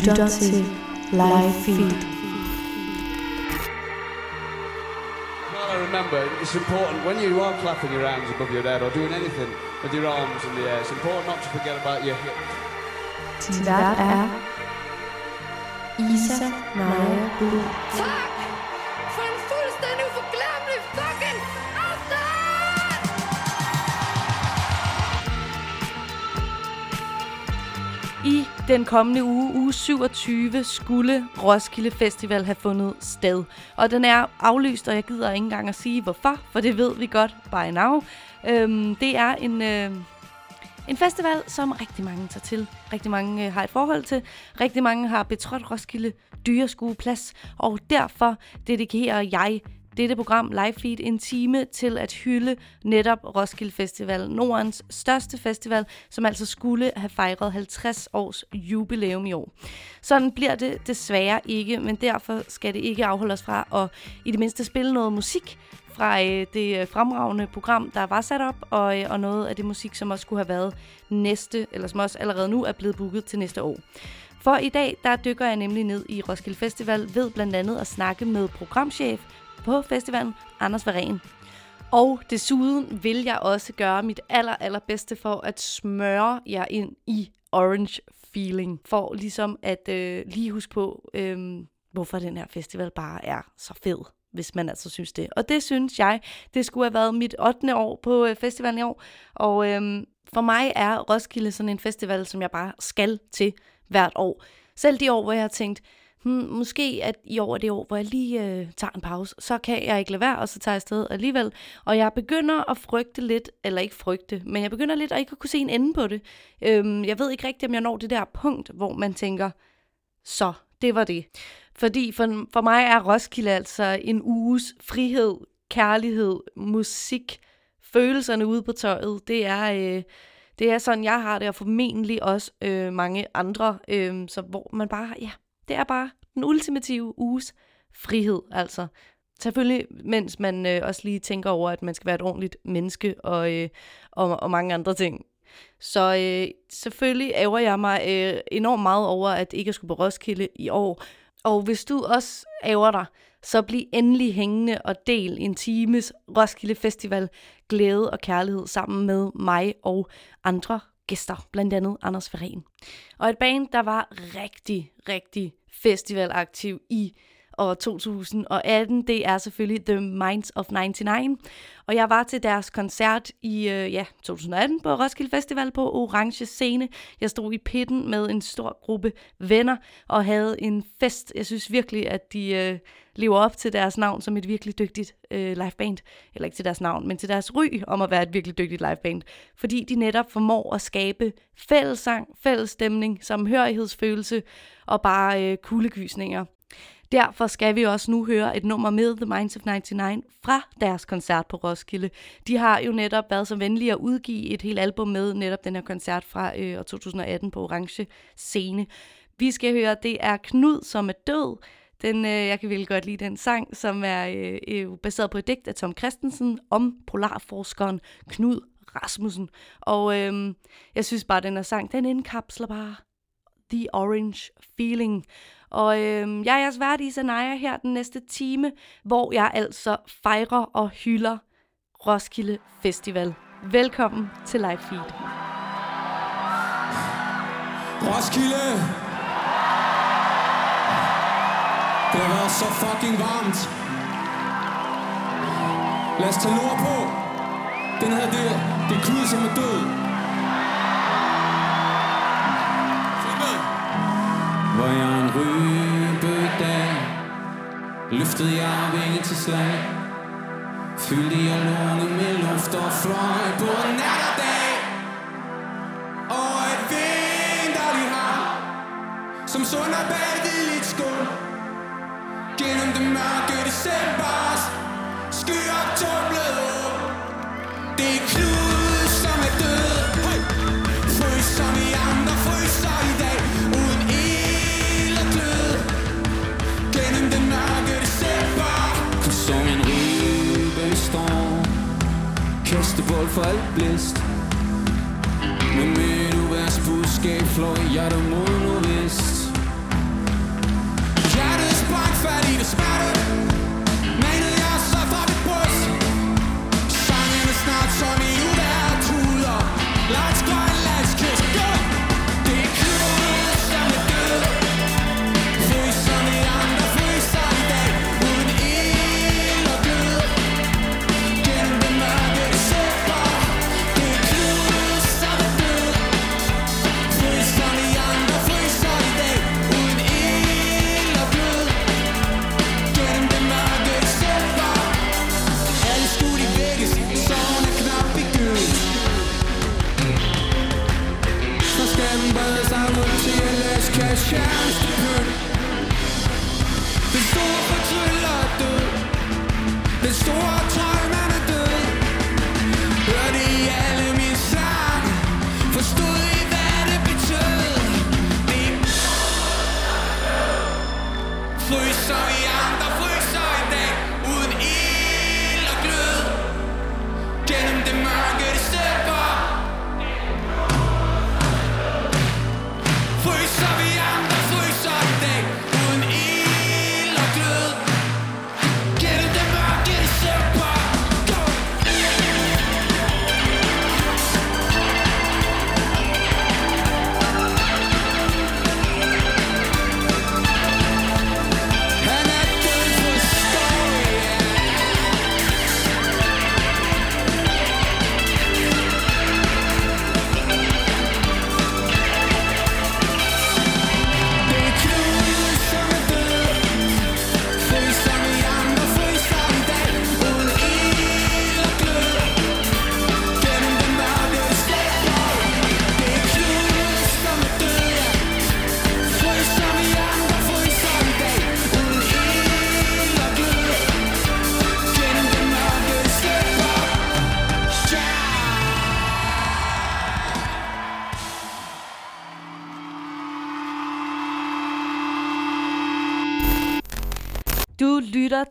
Du lytter til Live Feed. Well, I remember it's important when you are clapping your hands above your head or doing anything with your arms in the air. It's important not to forget about your hips. Din vært er Isa Maja Blue. Den kommende uge, uge 27, skulle Roskilde Festival have fundet sted. Og den er aflyst, og jeg gider ikke engang at sige hvorfor, for det ved vi godt by now. Øhm, det er en, øh, en festival, som rigtig mange tager til. Rigtig mange øh, har et forhold til. Rigtig mange har betrådt Roskilde Dyreskueplads. Og derfor dedikerer jeg dette program Live Feed en time til at hylde netop Roskilde Festival, Nordens største festival, som altså skulle have fejret 50 års jubilæum i år. Sådan bliver det desværre ikke, men derfor skal det ikke afholde os fra at i det mindste spille noget musik fra øh, det øh, fremragende program, der var sat op, og, øh, og noget af det musik, som også skulle have været næste, eller som også allerede nu er blevet booket til næste år. For i dag, der dykker jeg nemlig ned i Roskilde Festival ved blandt andet at snakke med programchef på festivalen, Anders Varen. Og desuden vil jeg også gøre mit aller, allerbedste for at smøre jer ind i orange feeling. For ligesom at øh, lige huske på, øh, hvorfor den her festival bare er så fed hvis man altså synes det. Og det synes jeg, det skulle have været mit 8. år på øh, festivalen i år. Og øhm, for mig er Roskilde sådan en festival, som jeg bare skal til hvert år. Selv de år, hvor jeg har tænkt, hmm, måske at i år er det år, hvor jeg lige øh, tager en pause, så kan jeg ikke lade være, og så tager jeg afsted alligevel. Og jeg begynder at frygte lidt, eller ikke frygte, men jeg begynder lidt at ikke at kunne se en ende på det. Øhm, jeg ved ikke rigtigt, om jeg når det der punkt, hvor man tænker, så, det var det. Fordi for, for mig er Roskilde altså en uges frihed, kærlighed, musik, følelserne ude på tøjet. Det er, øh, det er sådan, jeg har det, og formentlig også øh, mange andre. Øh, så hvor man bare, ja, det er bare den ultimative uges frihed, altså. Selvfølgelig, mens man øh, også lige tænker over, at man skal være et ordentligt menneske og, øh, og, og mange andre ting. Så øh, selvfølgelig ærger jeg mig øh, enormt meget over, at ikke skulle på Roskilde i år. Og hvis du også ærger dig, så bliv endelig hængende og del en times Roskilde Festival glæde og kærlighed sammen med mig og andre gæster, blandt andet Anders Feren. Og et band, der var rigtig, rigtig festivalaktiv i år 2018, det er selvfølgelig The Minds of 99. Og jeg var til deres koncert i øh, ja, 2018 på Roskilde Festival på Orange Scene. Jeg stod i pitten med en stor gruppe venner og havde en fest. Jeg synes virkelig, at de øh, lever op til deres navn som et virkelig dygtigt øh, liveband. Eller ikke til deres navn, men til deres ry om at være et virkelig dygtigt liveband. Fordi de netop formår at skabe fællessang, fællesstemning, samhørighedsfølelse og bare øh, kuldegysninger. Derfor skal vi også nu høre et nummer med The Minds of 99 fra deres koncert på Roskilde. De har jo netop været så venlige at udgive et helt album med netop den her koncert fra øh, 2018 på Orange Scene. Vi skal høre, det er Knud, som er død. Den, øh, jeg kan virkelig godt lide den sang, som er øh, øh, baseret på et digt af Tom Christensen om polarforskeren Knud Rasmussen. Og øh, jeg synes bare, at den her sang, den indkapsler bare the orange feeling. Og øh, jeg er jeres vært i Sanaya her den næste time, hvor jeg altså fejrer og hylder Roskilde Festival. Velkommen til Live Feed. Roskilde! Det har været så fucking varmt. Lad os tage nord på. Den her, det, det er Knud, som er død. Hvor jeg en rybedag Løftede jeg vinge til slag Fyldte jeg lunge med luft og fløj på nat og dag Og et vinterlig hav Som sunder bag Gennem mørke decembers. Skyer tumlet op Det er Knud, som er død. Hey! Fryser vi andre, fryser i dag. Uden ild og glød. Gennem den mørke december. Kom som en rybe storm. Kastebold for alt blæst. Med midt uværs budskab fløj jeg hjertet mod nordvest. need a spider. Den brede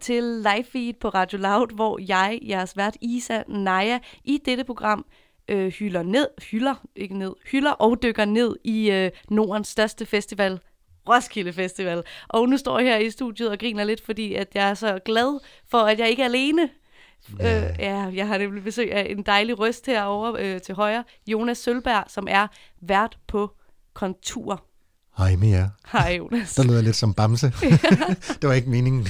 til live feed på Radio Loud, hvor jeg, jeres vært Isa Naja, i dette program øh, hylder ned, hylder, ikke ned, hylder og dykker ned i øh, Nordens største festival, Roskilde Festival. Og nu står jeg her i studiet og griner lidt, fordi at jeg er så glad for, at jeg ikke er alene. Ja. Øh, ja, jeg har nemlig besøg af en dejlig røst herovre øh, til højre, Jonas Sølberg, som er vært på Kontur. Hej med jer. Hej Jonas. Der lyder lidt som Bamse. det var ikke meningen.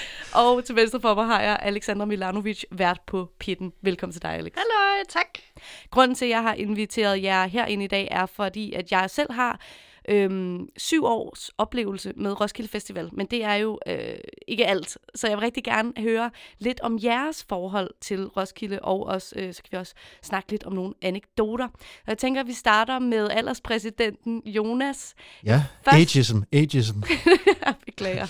Og til venstre for mig har jeg Alexandra Milanovic, vært på Pitten. Velkommen til dig, Alex. Hallo, tak. Grunden til, at jeg har inviteret jer herind i dag, er fordi, at jeg selv har øhm, syv års oplevelse med Roskilde Festival, men det er jo øh, ikke alt. Så jeg vil rigtig gerne høre lidt om jeres forhold til Roskilde, og også, øh, så kan vi også snakke lidt om nogle anekdoter. Og jeg tænker, at vi starter med alderspræsidenten Jonas. Ja, Først- ageism, ageism. Beklager.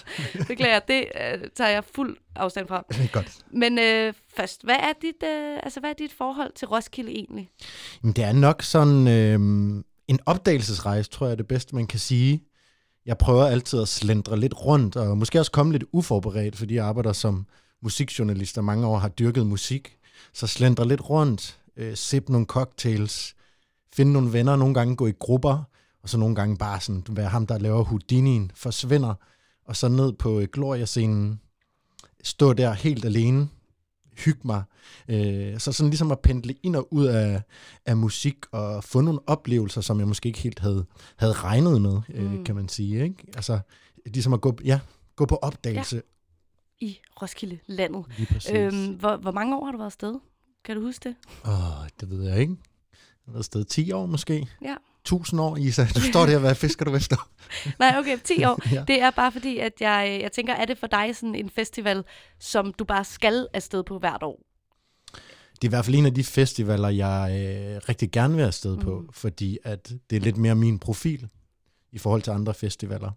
Beklager, det øh, tager jeg fuld afstand fra. Godt. Men øh, først, hvad er, dit, øh, altså, hvad er dit forhold til Roskilde egentlig? Men det er nok sådan øh, en opdagelsesrejse, tror jeg er det bedste, man kan sige. Jeg prøver altid at slendre lidt rundt, og måske også komme lidt uforberedt, fordi jeg arbejder som musikjournalist, og mange år har dyrket musik. Så slendre lidt rundt, øh, sip nogle cocktails, finde nogle venner, nogle gange gå i grupper, og så nogle gange bare sådan være ham, der laver Houdini'en, forsvinder, og så ned på øh, Gloria-scenen, stå der helt alene, hygge mig. Øh, så sådan ligesom at pendle ind og ud af, af musik og få nogle oplevelser, som jeg måske ikke helt havde, havde regnet med, øh, Mm. kan man sige. Ikke? Altså ligesom at gå, ja, gå på opdagelse. I Roskilde landet. Ja. Øhm, hvor, hvor mange år har du været afsted? Kan du huske det? Åh, det ved jeg ikke. Jeg har været sted 10 år måske. Ja. 1000 år, Isa. Du står der, hvad fisker du efter? Nej, okay, 10 år. Ja. Det er bare fordi, at jeg, jeg tænker, er det for dig sådan en festival, som du bare skal afsted på hvert år? Det er i hvert fald en af de festivaler, jeg øh, rigtig gerne vil afsted på, Mm. fordi at det er lidt mere min profil i forhold til andre festivaler.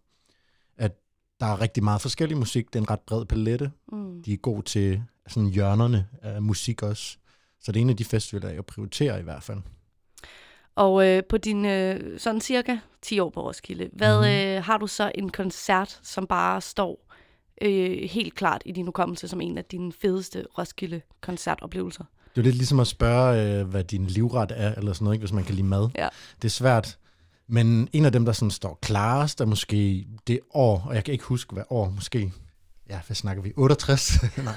At der er rigtig meget forskellig musik. Det er en ret bred palette. Mm. De er gode til sådan hjørnerne af musik også. Så det er en af de festivaler, jeg prioriterer i hvert fald. Og øh, på din øh, sådan cirka 10 år på Roskilde, hvad Mhm. øh, har du så en koncert, som bare står øh, helt klart i din hukommelse som en af dine fedeste Roskilde-koncertoplevelser? Det er lidt ligesom at spørge, øh, hvad din livret er, eller sådan noget, ikke, hvis man kan lide mad. Ja. Det er svært. Men en af dem, der sådan står klarest, er måske det år, og jeg kan ikke huske, hvad år, måske, ja, hvad snakker vi, 68? Nej.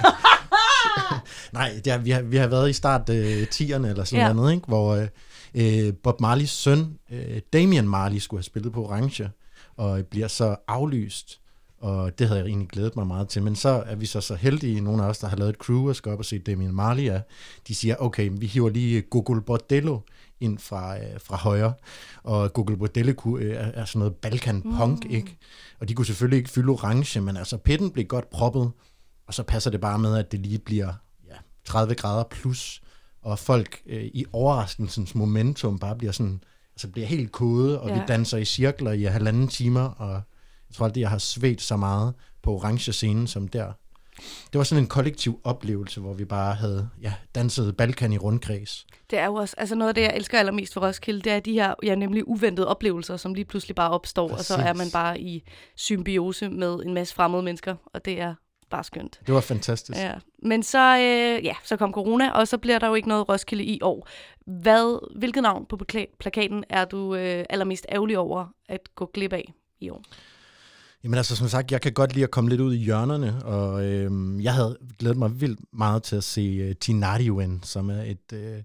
Nej, er, vi, har, vi har været i start øh, 10'erne eller sådan Ja. noget, ikke? hvor øh, øh, Bob Marleys søn, øh, Damian Marley, skulle have spillet på Orange, og bliver så aflyst, og det havde jeg egentlig glædet mig meget til. Men så er vi så så heldige, nogle af os, der har lavet et crew og skal op og se Damian Marley, ja, de siger, okay, vi hiver lige Google Bordello ind fra, øh, fra højre, og Google Bordello kunne, øh, er, er sådan noget Balkan-punk, mm. ikke? Og de kunne selvfølgelig ikke fylde orange, men altså pitten blev godt proppet, og så passer det bare med, at det lige bliver ja, 30 grader plus, og folk øh, i overraskelsens momentum bare bliver sådan, altså bliver helt kode, og ja. Vi danser i cirkler i halvanden timer, og jeg tror aldrig, jeg har svedt så meget på orange scenen som der. Det var sådan en kollektiv oplevelse, hvor vi bare havde ja, danset Balkan i rundkreds. Det er jo også, altså noget af det, jeg elsker allermest for Roskilde, det er de her, ja, nemlig uventede oplevelser, som lige pludselig bare opstår, Præcis. og så er man bare i symbiose med en masse fremmede mennesker, og det er bare skønt. Det var fantastisk. Ja. Men så, øh, ja, så kom corona, og så bliver der jo ikke noget Roskilde i år. Hvad, hvilket navn på pla- plakaten er du øh, allermest ærgerlig over at gå glip af i år? Jamen altså, som sagt, jeg kan godt lide at komme lidt ud i hjørnerne, og øhm, jeg havde glædet mig vildt meget til at se uh, Tinariwen, som er et, øh,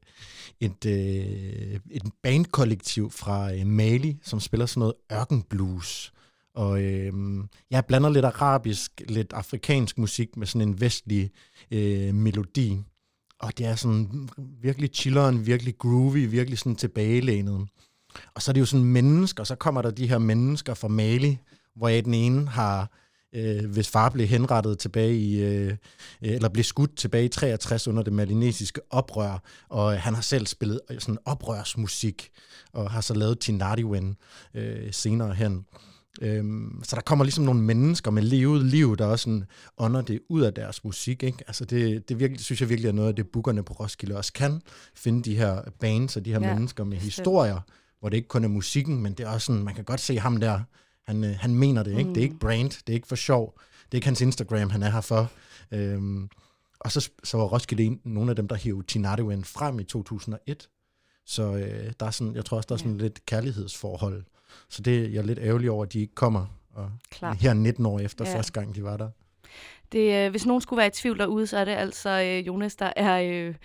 et, øh, et bandkollektiv fra øh, Mali, som spiller sådan noget ørkenblues. Og øh, jeg blander lidt arabisk, lidt afrikansk musik med sådan en vestlig øh, melodi. Og det er sådan virkelig chilleren, virkelig groovy, virkelig sådan tilbagelænet. Og så er det jo sådan mennesker, og så kommer der de her mennesker fra Mali, hvor den ene har, øh, hvis far blev henrettet tilbage i, øh, eller blev skudt tilbage i 63 under det malinesiske oprør, og han har selv spillet øh, sådan oprørsmusik, og har så lavet Tinariwen øh, senere hen. Øhm, så der kommer ligesom nogle mennesker med levet liv, der også sådan ånder det ud af deres musik. Ikke? Altså det, det virkelig, synes jeg virkelig er noget af det, bookerne på Roskilde også kan. Finde de her bands og de her Ja, ja, mennesker med historier, hvor det ikke kun er musikken, men det er også sådan, man kan godt se ham der, han, øh, han mener det, ikke? Mm. Det er ikke brand, det er ikke for sjov, det er ikke hans Instagram, han er her for. Øhm, og så, så var Roskilde en, nogle af dem, der hævde Tinariwen frem i 2001. Så øh, der er sådan, jeg tror også, der er sådan lidt kærlighedsforhold. Så det er jeg er lidt ærgerlig over, at de ikke kommer. Og Klart. her 19 år efter Ja. første gang, de var der. Det, øh, hvis nogen skulle være i tvivl derude, så er det altså øh, Jonas, der er øh,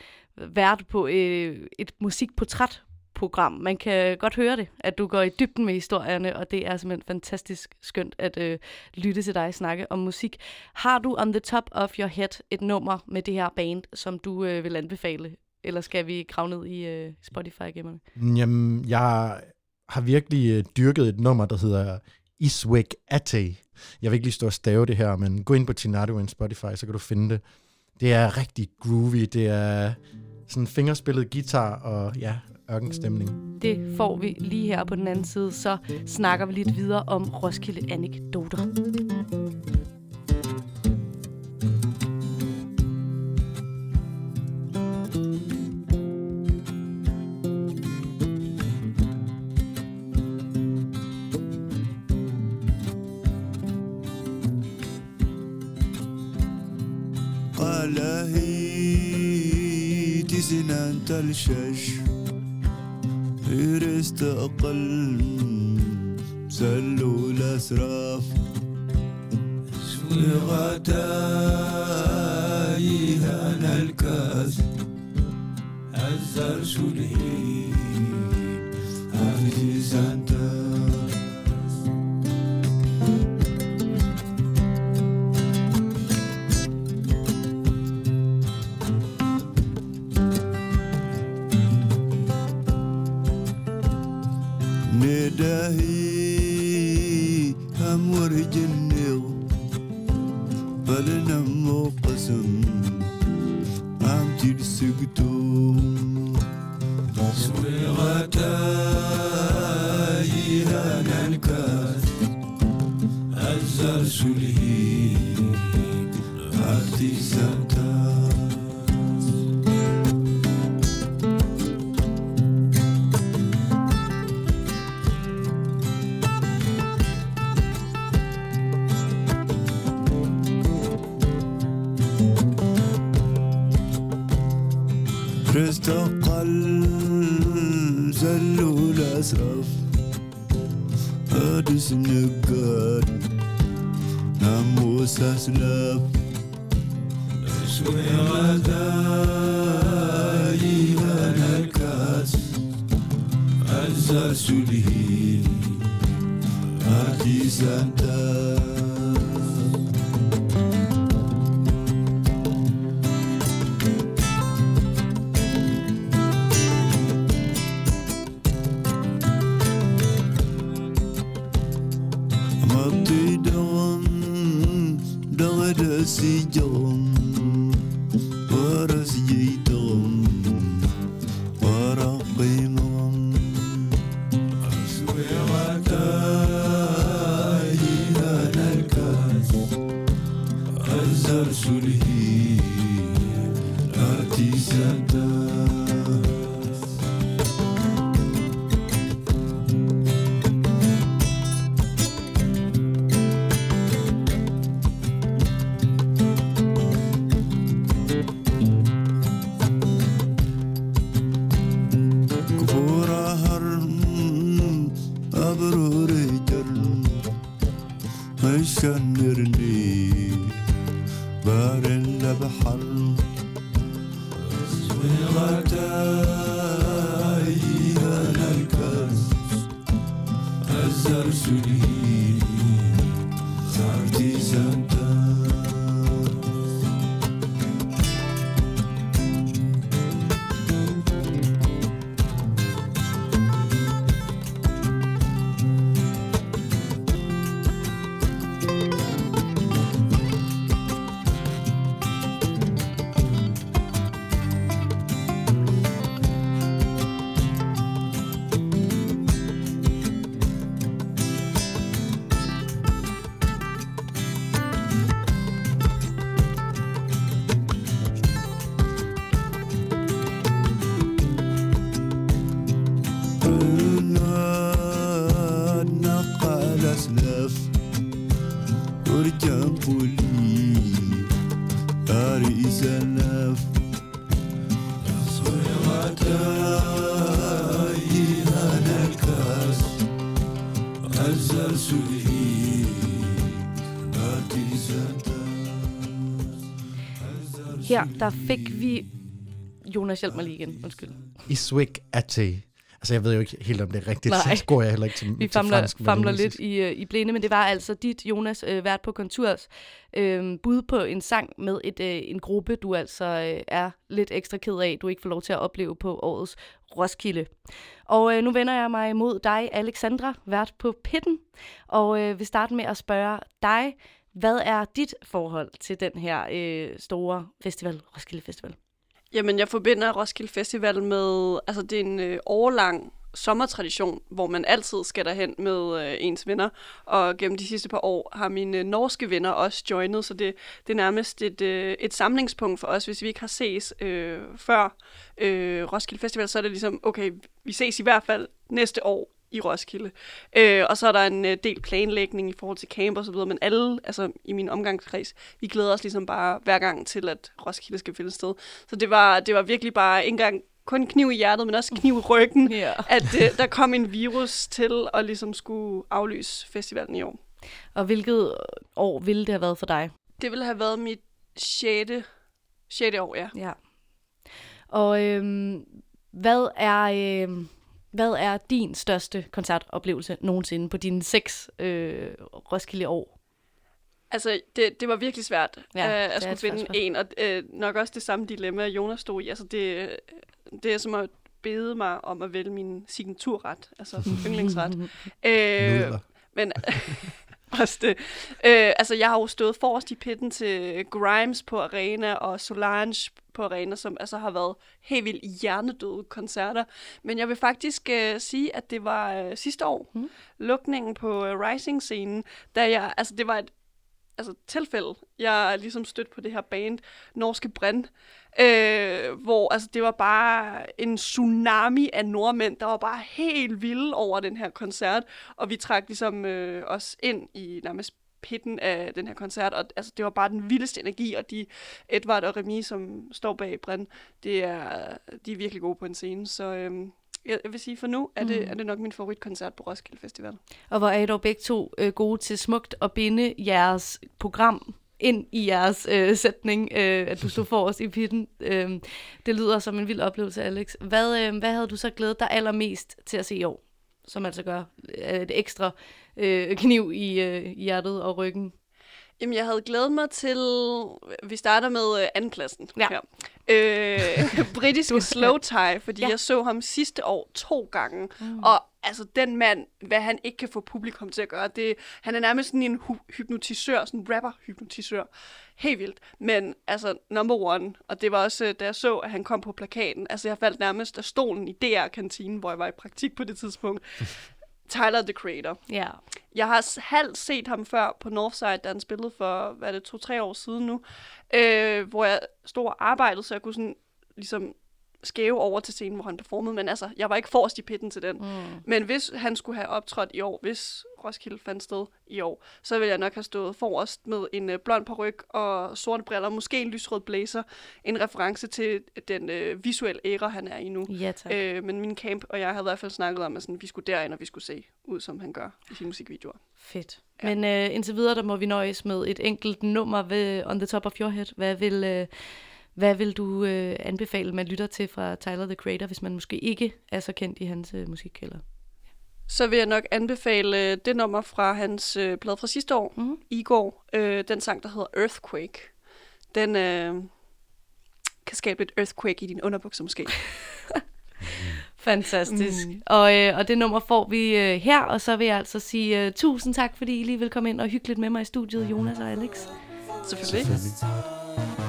vært på øh, et musikportrætprogram. Man kan godt høre det, at du går i dybden med historierne, og det er simpelthen fantastisk skønt at øh, lytte til dig snakke om musik. Har du on the top of your head et nummer med det her band, som du øh, vil anbefale? Eller skal vi grave ned i øh, Spotify-gemmerne? Jamen, jeg har virkelig øh, dyrket et nummer, der hedder Iswek Ate. Jeg vil ikke lige stå og stave det her, men gå ind på Tinariwen Spotify, så kan du finde det. Det er rigtig groovy. Det er sådan fingerspillet guitar og ja, ørkenstemning. Det får vi lige her på den anden side, så snakker vi lidt videre om Roskilde anekdoter. لهي تسنان تلشش. إرست أقل سلو الأسراف. لغتاي أنا الكاس. الزرش الهي Her, der fik vi... Jonas, hjælp mig lige igen. Undskyld. Iswik Ate. Altså, jeg ved jo ikke helt, om det er rigtigt. Nej. Så går jeg heller ikke til, Vi til famler, fransk. men famler er lidt i, øh, i blinde, men det var altså dit, Jonas, øh, vært på Konturs, øh, bud på en sang med et, øh, en gruppe, du altså øh, er lidt ekstra ked af, du ikke får lov til at opleve på årets Roskilde. Og øh, nu vender jeg mig mod dig, Alexandra, vært på Pitten, og øh, vil starte med at spørge dig, hvad er dit forhold til den her øh, store festival, Roskilde Festival? Jamen, jeg forbinder Roskilde Festival med, altså det er en øh, årlang sommertradition, hvor man altid skal derhen med øh, ens venner, og gennem de sidste par år har mine øh, norske venner også joinet, så det, det er nærmest et, øh, et samlingspunkt for os, hvis vi ikke har ses øh, før øh, Roskilde Festival, så er det ligesom, okay, vi ses i hvert fald næste år i Roskilde. Øh, og så er der en øh, del planlægning i forhold til camp og så videre, men alle, altså i min omgangskreds, vi glæder os ligesom bare hver gang til, at Roskilde skal finde sted. Så det var, det var virkelig bare ikke engang kun kniv i hjertet, men også kniv i ryggen, Ja. at øh, der kom en virus til at ligesom skulle aflyse festivalen i år. Og hvilket år ville det have været for dig? Det ville have været mit 6. 6. år, ja. Ja. Og øhm, hvad er øhm, hvad er din største koncertoplevelse nogensinde på dine seks øh, Roskilde år? Altså, det, det var virkelig svært Ja, øh, at skulle finde spørgsmål. en, og øh, nok også det samme dilemma, Jonas stod i. Altså, det, det er som at bede mig om at vælge min signaturret, altså yndlingsret. øh, men også det. Øh, altså, jeg har jo stået forrest i pitten til Grimes på Arena og Solange på Arena, som altså har været helt vildt hjernedøde koncerter. Men jeg vil faktisk øh, sige, at det var øh, sidste år, Mm. lukningen på øh, Rising-scenen, da jeg, altså det var et altså, tilfælde. Jeg er ligesom stødt på det her band, Norske Brænd, øh, hvor altså, det var bare en tsunami af nordmænd, der var bare helt vilde over den her koncert, og vi trak ligesom øh, os ind i nærmest pitten af den her koncert, og altså, det var bare den vildeste energi, og de, Edvard og Remy, som står bag Brænd, det er, de er virkelig gode på en scene, så øhm, jeg, vil sige, for nu er, det, Mm. er det nok min favoritkoncert på Roskilde Festival. Og hvor er I dog begge to øh, gode til smukt at binde jeres program ind i jeres øh, sætning, øh, at du stod forrest i pitten. Øh, det lyder som en vild oplevelse, Alex. Hvad, øh, hvad havde du så glædet dig allermest til at se i år? Som altså gør øh, et ekstra øh, kniv i øh, hjertet og ryggen. Jamen, jeg havde glædet mig til... Vi starter med øh, andenpladsen. Ja. her. Øh, britiske slow tie, fordi Ja. ja. jeg så ham sidste år to gange. Mm. Og altså, den mand, hvad han ikke kan få publikum til at gøre, det, han er nærmest sådan en hu- hypnotisør, sådan en rapper-hypnotisør. Helt vildt. Men altså, number one, og det var også, øh, da jeg så, at han kom på plakaten, altså jeg faldt nærmest af stolen i DR-kantinen, hvor jeg var i praktik på det tidspunkt. Tyler, the Creator. Ja. Jeg har halvt set ham før på Northside, da han spillede for, hvad er det, to-tre år siden nu, øh, hvor jeg stod og arbejdede, så jeg kunne sådan ligesom skæve over til scenen, hvor han performede, men altså, jeg var ikke forrest i pitten til den. Mm. Men hvis han skulle have optrådt i år, hvis Roskilde fandt sted i år, så ville jeg nok have stået forrest med en øh, blond peruk og sorte briller, måske en lysrød blazer, en reference til den øh, visuelle æra, han er i nu. Ja, tak. Øh, men min camp og jeg havde i hvert fald snakket om, at sådan, vi skulle derind, og vi skulle se ud, som han gør i sine musikvideoer. Fedt. Ja. Men øh, indtil videre, der må vi nøjes med et enkelt nummer ved On the Top of Your Head. Hvad vil, øh, hvad vil du øh, anbefale, man lytter til fra Tyler, the Creator, hvis man måske ikke er så kendt i hans øh, musik? Eller? Så vil jeg nok anbefale øh, det nummer fra hans øh, plade fra sidste år, Mhm. Igor. Øh, den sang, der hedder Earthquake. Den øh, kan skabe et earthquake i din underbukser måske. Fantastisk. Mm. Og, øh, og det nummer får vi øh, her, og så vil jeg altså sige øh, tusind tak, fordi I lige vil komme ind og hygge lidt med mig i studiet, Jonas og Alex. Selvfølgelig. For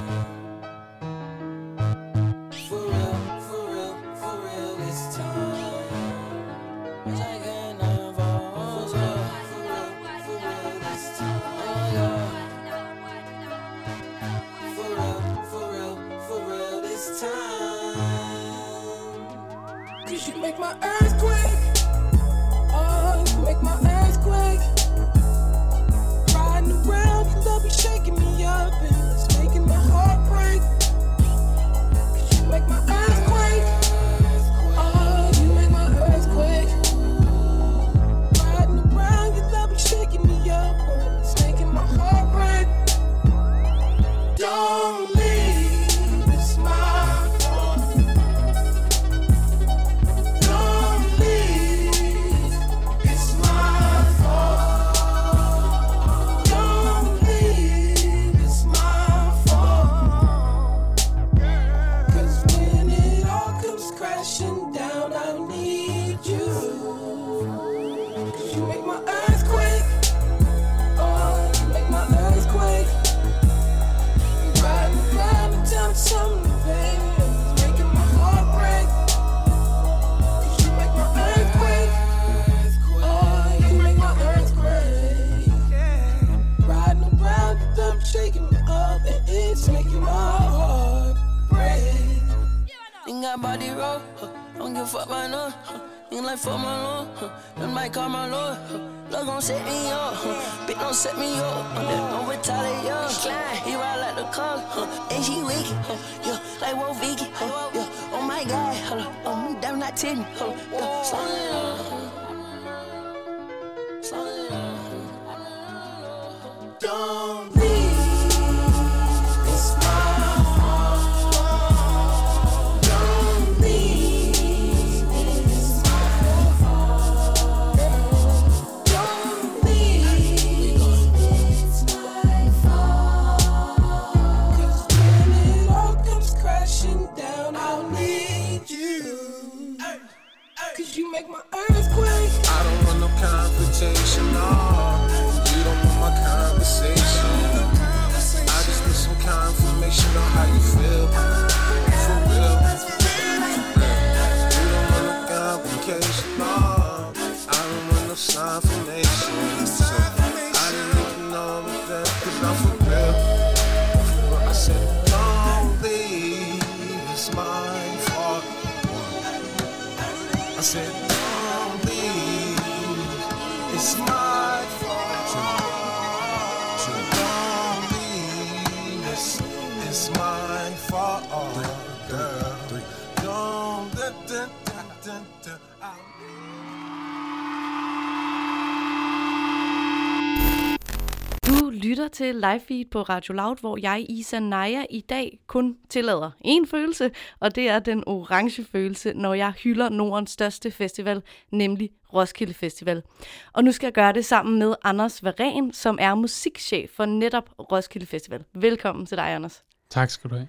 huh. don't give a fuck no. Huh. Ain't like fuck my lord. Them might call my lord. Love gon' set me up, bitch don't set me up. Don't retaliate, he ride like the car, and she wicked, yeah, like Wolf Vicky, yeah. Oh my God, oh me damn not up, yeah. Til live feed på Radio Loud, hvor jeg, Isa Naja, i dag kun tillader én følelse, og det er den orange følelse, når jeg hylder Nordens største festival, nemlig Roskilde Festival. Og nu skal jeg gøre det sammen med Anders Varen, som er musikchef for netop Roskilde Festival. Velkommen til dig, Anders. Tak skal du have.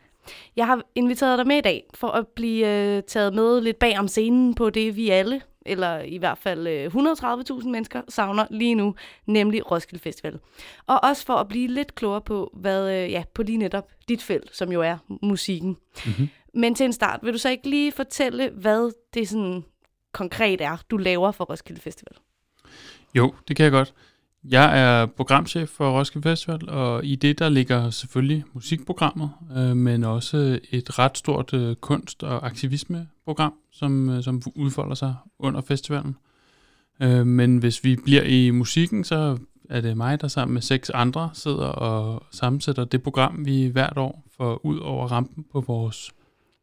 Jeg har inviteret dig med i dag for at blive øh, taget med lidt bag om scenen på det, vi alle, eller i hvert fald øh, 130.000 mennesker, savner lige nu, nemlig Roskilde Festival. Og også for at blive lidt klogere på, hvad, øh, ja, på lige netop dit felt, som jo er musikken. Mm-hmm. Men til en start, vil du så ikke lige fortælle, hvad det sådan konkret er, du laver for Roskilde Festival? Jo, det kan jeg godt. Jeg er programchef for Roskilde Festival, og i det der ligger selvfølgelig musikprogrammet, øh, men også et ret stort øh, kunst- og aktivismeprogram, som, øh, som udfolder sig under festivalen. Øh, men hvis vi bliver i musikken, så er det mig, der sammen med seks andre sidder og sammensætter det program, vi hvert år får ud over rampen på vores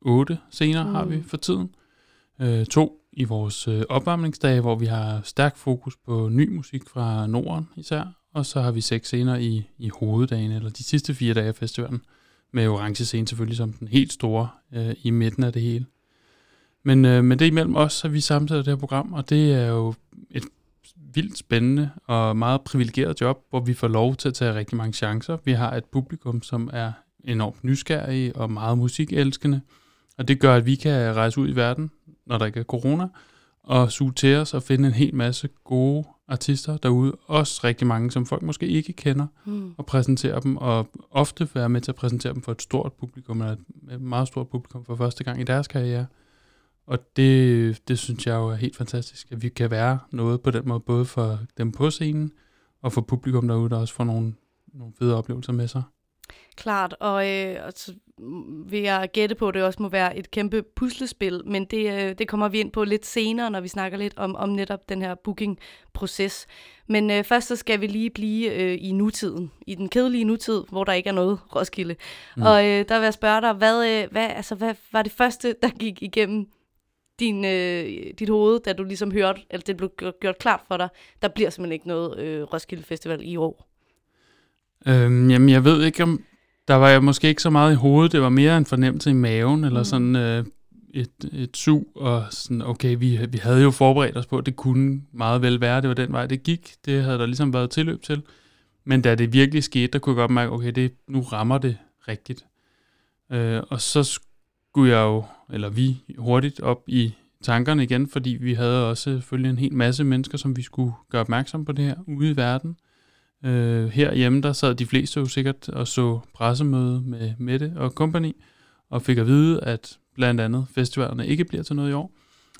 otte scener, mm. har vi for tiden. Øh, to i vores øh, opvarmningsdage, hvor vi har stærk fokus på ny musik fra Norden især, og så har vi seks scener i, i hoveddagen, eller de sidste fire dage af festivalen, med orange scene selvfølgelig som den helt store øh, i midten af det hele. Men øh, med det imellem os, så vi sammensætter det her program, og det er jo et vildt spændende og meget privilegeret job, hvor vi får lov til at tage rigtig mange chancer. Vi har et publikum, som er enormt nysgerrige og meget musikelskende, og det gør, at vi kan rejse ud i verden, når der ikke er corona, og suge til os og finde en hel masse gode artister derude. Også rigtig mange, som folk måske ikke kender, Mm. og præsentere dem, og ofte være med til at præsentere dem for et stort publikum, eller et meget stort publikum for første gang i deres karriere. Og det, det synes jeg jo er helt fantastisk, at vi kan være noget på den måde, både for dem på scenen, og for publikum derude, der også får nogle, nogle fede oplevelser med sig. Klart, og, øh, og så vil jeg gætte på, at det også må være et kæmpe puslespil, men det, øh, det kommer vi ind på lidt senere, når vi snakker lidt om, om netop den her booking-proces. Men øh, først så skal vi lige blive øh, i nutiden, i den kedelige nutid, hvor der ikke er noget Roskilde. Mm. Og øh, der vil jeg spørge dig, hvad, øh, hvad, altså, hvad var det første, der gik igennem din, øh, dit hoved, da du ligesom hørte, eller det blev gjort, klart for dig, der bliver simpelthen ikke noget øh, Roskilde Festival i år? Øhm, jamen, jeg ved ikke, om der var jeg måske ikke så meget i hovedet. Det var mere en fornemmelse i maven, eller mm. sådan øh, et, et sug, og sådan, okay, vi, vi havde jo forberedt os på, at det kunne meget vel være, det var den vej, det gik. Det havde der ligesom været tilløb til. Men da det virkelig skete, der kunne jeg godt mærke, okay, det, nu rammer det rigtigt. Øh, og så skulle jeg jo, eller vi, hurtigt op i tankerne igen, fordi vi havde også selvfølgelig en hel masse mennesker, som vi skulle gøre opmærksom på det her ude i verden. Øh, herhjemme, der sad de fleste jo sikkert og så pressemøde med Mette og company, og fik at vide, at blandt andet festivalerne ikke bliver til noget i år.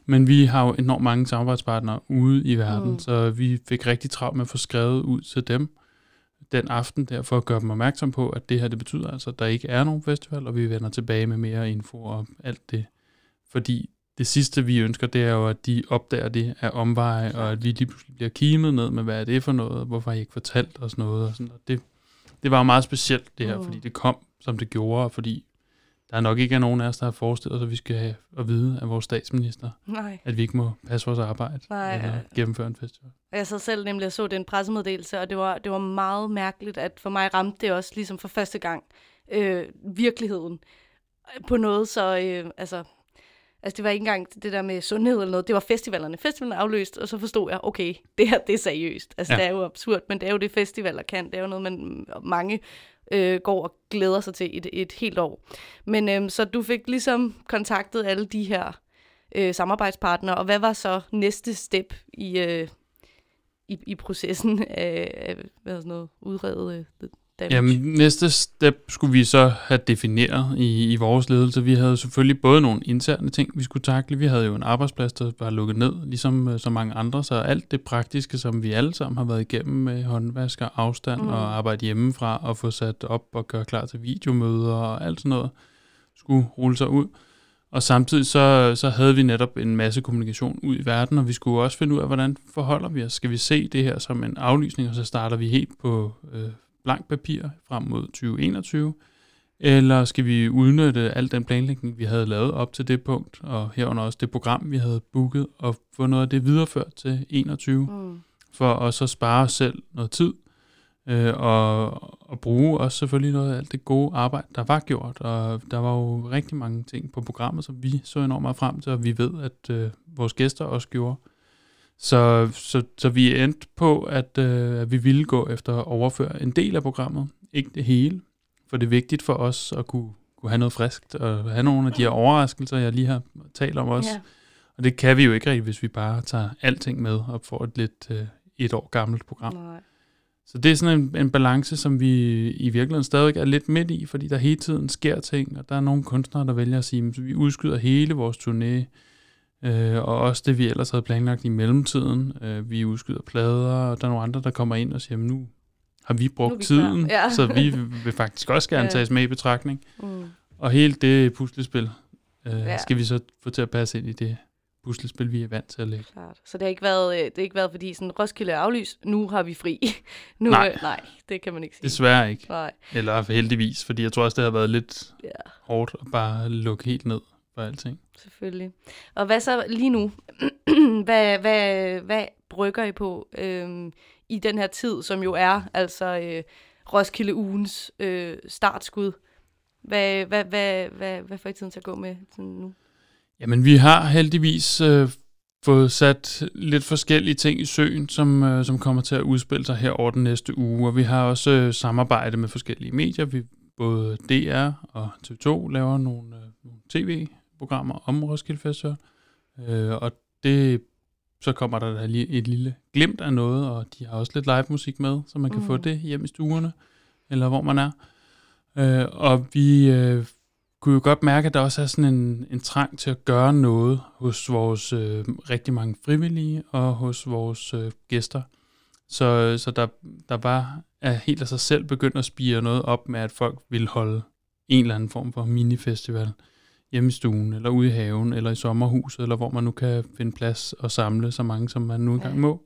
Men vi har jo enormt mange samarbejdspartnere ude i verden, Mm. mm. så vi fik rigtig travlt med at få skrevet ud til dem den aften der, for at gøre dem opmærksom på, at det her det betyder altså, at der ikke er nogen festival, og vi vender tilbage med mere info om alt det. Fordi det sidste, vi ønsker, det er jo, at de opdager det af omveje, og at vi lige pludselig bliver kimet ned med, hvad er det for noget, og hvorfor har I ikke fortalt os noget, og sådan. Og det, det var jo meget specielt, det her, Mm. fordi det kom, som det gjorde, og fordi der nok ikke er nogen af os, der har forestillet os, at vi skal have at vide af vores statsminister, Nej. at vi ikke må passe vores arbejde Nej. eller gennemføre en festival. Jeg sad selv nemlig og så den pressemeddelelse, og det var, det var meget mærkeligt, at for mig ramte det også ligesom for første gang øh, virkeligheden på noget så, øh, altså, altså det var ikke engang det der med sundhed eller noget, det var festivalerne. Festivalen er afløst, og så forstod jeg, okay, det her det er seriøst. Altså. Ja. det er jo absurd, men det er jo det festivaler kan. Det er jo noget, man mange øh, går og glæder sig til et, et helt år. Men øh, så du fik ligesom kontaktet alle de her øh, samarbejdspartnere, og hvad var så næste step i, øh, i, i processen af, af hvad hedder sådan noget, udrede øh, damage? Jamen, næste step skulle vi så have defineret i, i vores ledelse. Vi havde selvfølgelig både nogle interne ting, vi skulle takle. Vi havde jo en arbejdsplads, der var lukket ned, ligesom øh, så mange andre. Så alt det praktiske, som vi alle sammen har været igennem med håndvask og afstand Mm. og arbejde hjemmefra og få sat op og gøre klar til videomøder og alt sådan noget, skulle rulle sig ud. Og samtidig så, så havde vi netop en masse kommunikation ud i verden, og vi skulle også finde ud af, hvordan forholder vi os. Skal vi se det her som en aflysning, og så starter vi helt på øh, blank papir frem mod 2021? Eller skal vi udnytte al den planlægning, vi havde lavet op til det punkt, og herunder også det program, vi havde booket, og få noget af det videreført til 21, Mm. for at så spare os selv noget tid, øh, og, og bruge også selvfølgelig noget af alt det gode arbejde, der var gjort. Og der var jo rigtig mange ting på programmet, som vi så enormt meget frem til, og vi ved, at øh, vores gæster også gjorde. Så, så, så vi endte på, at, øh, at vi ville gå efter at overføre en del af programmet, ikke det hele, for det er vigtigt for os at kunne, kunne have noget friskt, og have nogle af de her overraskelser, jeg lige har talt om også. Ja. Og det kan vi jo ikke rigtig, hvis vi bare tager alting med og får et lidt øh, et år gammelt program. Nej. Så det er sådan en, en balance, som vi i virkeligheden stadig er lidt midt i, fordi der hele tiden sker ting, og der er nogle kunstnere, der vælger at sige, at vi udskyder hele vores turné, øh, og også det, vi ellers havde planlagt i mellemtiden. Øh, vi udskyder plader, og der er nogle andre, der kommer ind og siger, "Men nu har vi brugt Nu vi tiden, klar." Ja. så vi vil faktisk også gerne Ja. tages med i betragtning. Mm. Og hele det puslespil øh, Ja. skal vi så få til at passe ind i det puslespil, vi er vant til at lægge. Klart. Så det har ikke været, øh, det har ikke været fordi sådan, Roskilde er aflyst, nu har vi fri. nu, Nej. øh, nej, det kan man ikke sige. Desværre ikke. Nej. Eller heldigvis, fordi jeg tror også, det har været lidt Ja. hårdt at bare lukke helt ned for alting. Selvfølgelig. Og hvad så lige nu? hvad, hvad, hvad brygger I på øhm, i den her tid, som jo er altså øh, Roskilde ugens øh, startskud? Hvad, hvad, hvad, hvad, hvad får I tiden til at gå med sådan nu? Jamen, vi har heldigvis øh, fået sat lidt forskellige ting i søen, som, øh, som kommer til at udspille sig her over den næste uge. Og vi har også øh, samarbejde med forskellige medier. Vi både DR og TV2 laver nogle, øh, nogle tv-programmer om Roskilde Festival. Øh, og det, så kommer der lige et lille glimt af noget, og de har også lidt live musik med, så man kan Mm. få det hjem i stuerne, eller hvor man er. Øh, og vi øh, kunne jo godt mærke, at der også er sådan en, en trang til at gøre noget hos vores øh, rigtig mange frivillige og hos vores øh, gæster. Så, så der, der var er helt af sig selv begyndt at spire noget op med, at folk vil holde en eller anden form for minifestival hjemme i stuen, eller ude i haven, eller i sommerhuset, eller hvor man nu kan finde plads og samle så mange, som man nu engang må.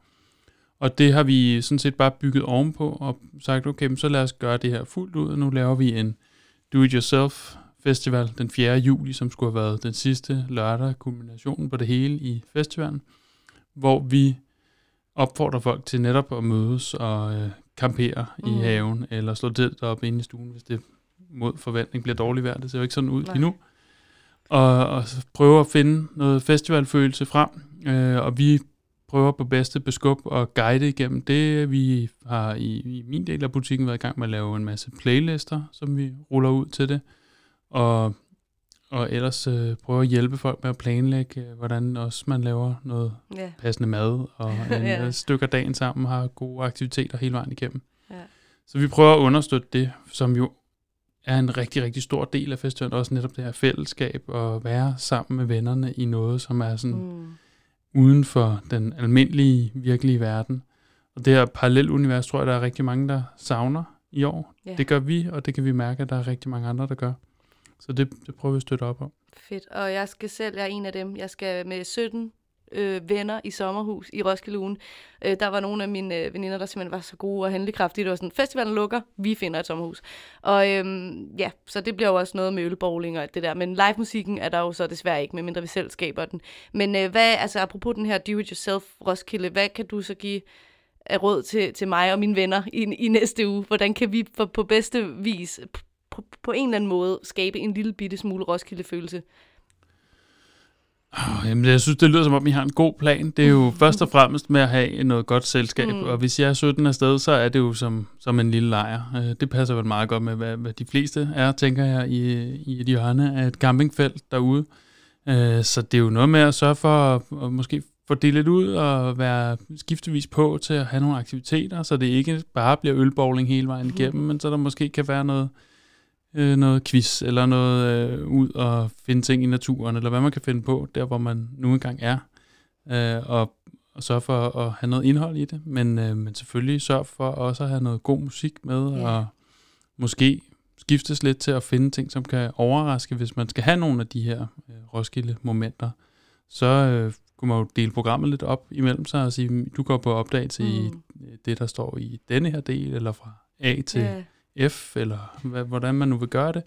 Og det har vi sådan set bare bygget ovenpå og sagt, okay, så lad os gøre det her fuldt ud, og nu laver vi en do-it-yourself festival den 4. juli, som skulle have været den sidste lørdag, kulminationen på det hele i festivalen, hvor vi opfordrer folk til netop at mødes og øh, campere mm. i haven, eller slå det op inde i stuen, hvis det mod forventning bliver dårligt vejr. Det ser jo ikke sådan ud Nej. lige nu. Og, og prøve at finde noget festivalfølelse frem, øh, og vi prøver på bedste beskub og guide igennem det. Vi har i, i min del af butikken været i gang med at lave en masse playlister, som vi ruller ud til det. Og, og ellers øh, prøve at hjælpe folk med at planlægge, øh, hvordan også man laver noget Ja. passende mad, og en, Ja. ja. stykker dagen sammen har gode aktiviteter hele vejen igennem. Ja. Så vi prøver at understøtte det, som jo er en rigtig, rigtig stor del af festivalen, også netop det her fællesskab, og være sammen med vennerne i noget, som er sådan Mm. uden for den almindelige, virkelige verden. Og det her parallelunivers, tror jeg, der er rigtig mange, der savner i år. Ja. Det gør vi, og det kan vi mærke, at der er rigtig mange andre, der gør. Så det, det prøver vi at støtte op om. Fedt. Og jeg skal selv, jeg er en af dem, jeg skal med 17 øh, venner i sommerhus i Roskilde ugen. Øh, der var nogle af mine øh, veninder, der simpelthen var så gode og handlekraftige. Det var sådan, festivalen lukker, vi finder et sommerhus. Og øh, ja, så det bliver jo også noget med ølbowling og alt det der. Men live-musikken er der jo så desværre ikke, medmindre vi selv skaber den. Men øh, hvad, altså apropos den her do-it-yourself Roskilde, hvad kan du så give af råd til, til mig og mine venner i, i næste uge? Hvordan kan vi på, på bedste vis på, på en eller anden måde skabe en lille bitte smule Roskilde-følelse? Oh, jamen, jeg synes, det lyder som om, I har en god plan. Det er jo først og fremmest med at have noget godt selskab. Mm. Mm. Og hvis jeg er 17 afsted, så er det jo som, som en lille lejr. Øh, Det passer vel meget godt med, hvad, hvad de fleste er, tænker jeg, i, i et hjørne af et campingfelt derude. Øh, Så det er jo noget med at sørge for at, at måske få det lidt ud og være skiftevis på til at have nogle aktiviteter, så det ikke bare bliver ølbowling hele vejen igennem, men så der måske kan være noget, øh, noget quiz, eller noget øh, ud og finde ting i naturen, eller hvad man kan finde på, der hvor man nu engang er, øh, og, og sørge for at have noget indhold i det, men, øh, men selvfølgelig sørge for også at have noget god musik med, Ja. og måske skiftes lidt til at finde ting, som kan overraske, hvis man skal have nogle af de her øh, Roskilde-momenter, så øh, kunne man jo dele programmet lidt op imellem sig og sige, du går på opdagelse mm. i øh, det, der står i denne her del, eller fra A til Ja. F, eller hvad, hvordan man nu vil gøre det.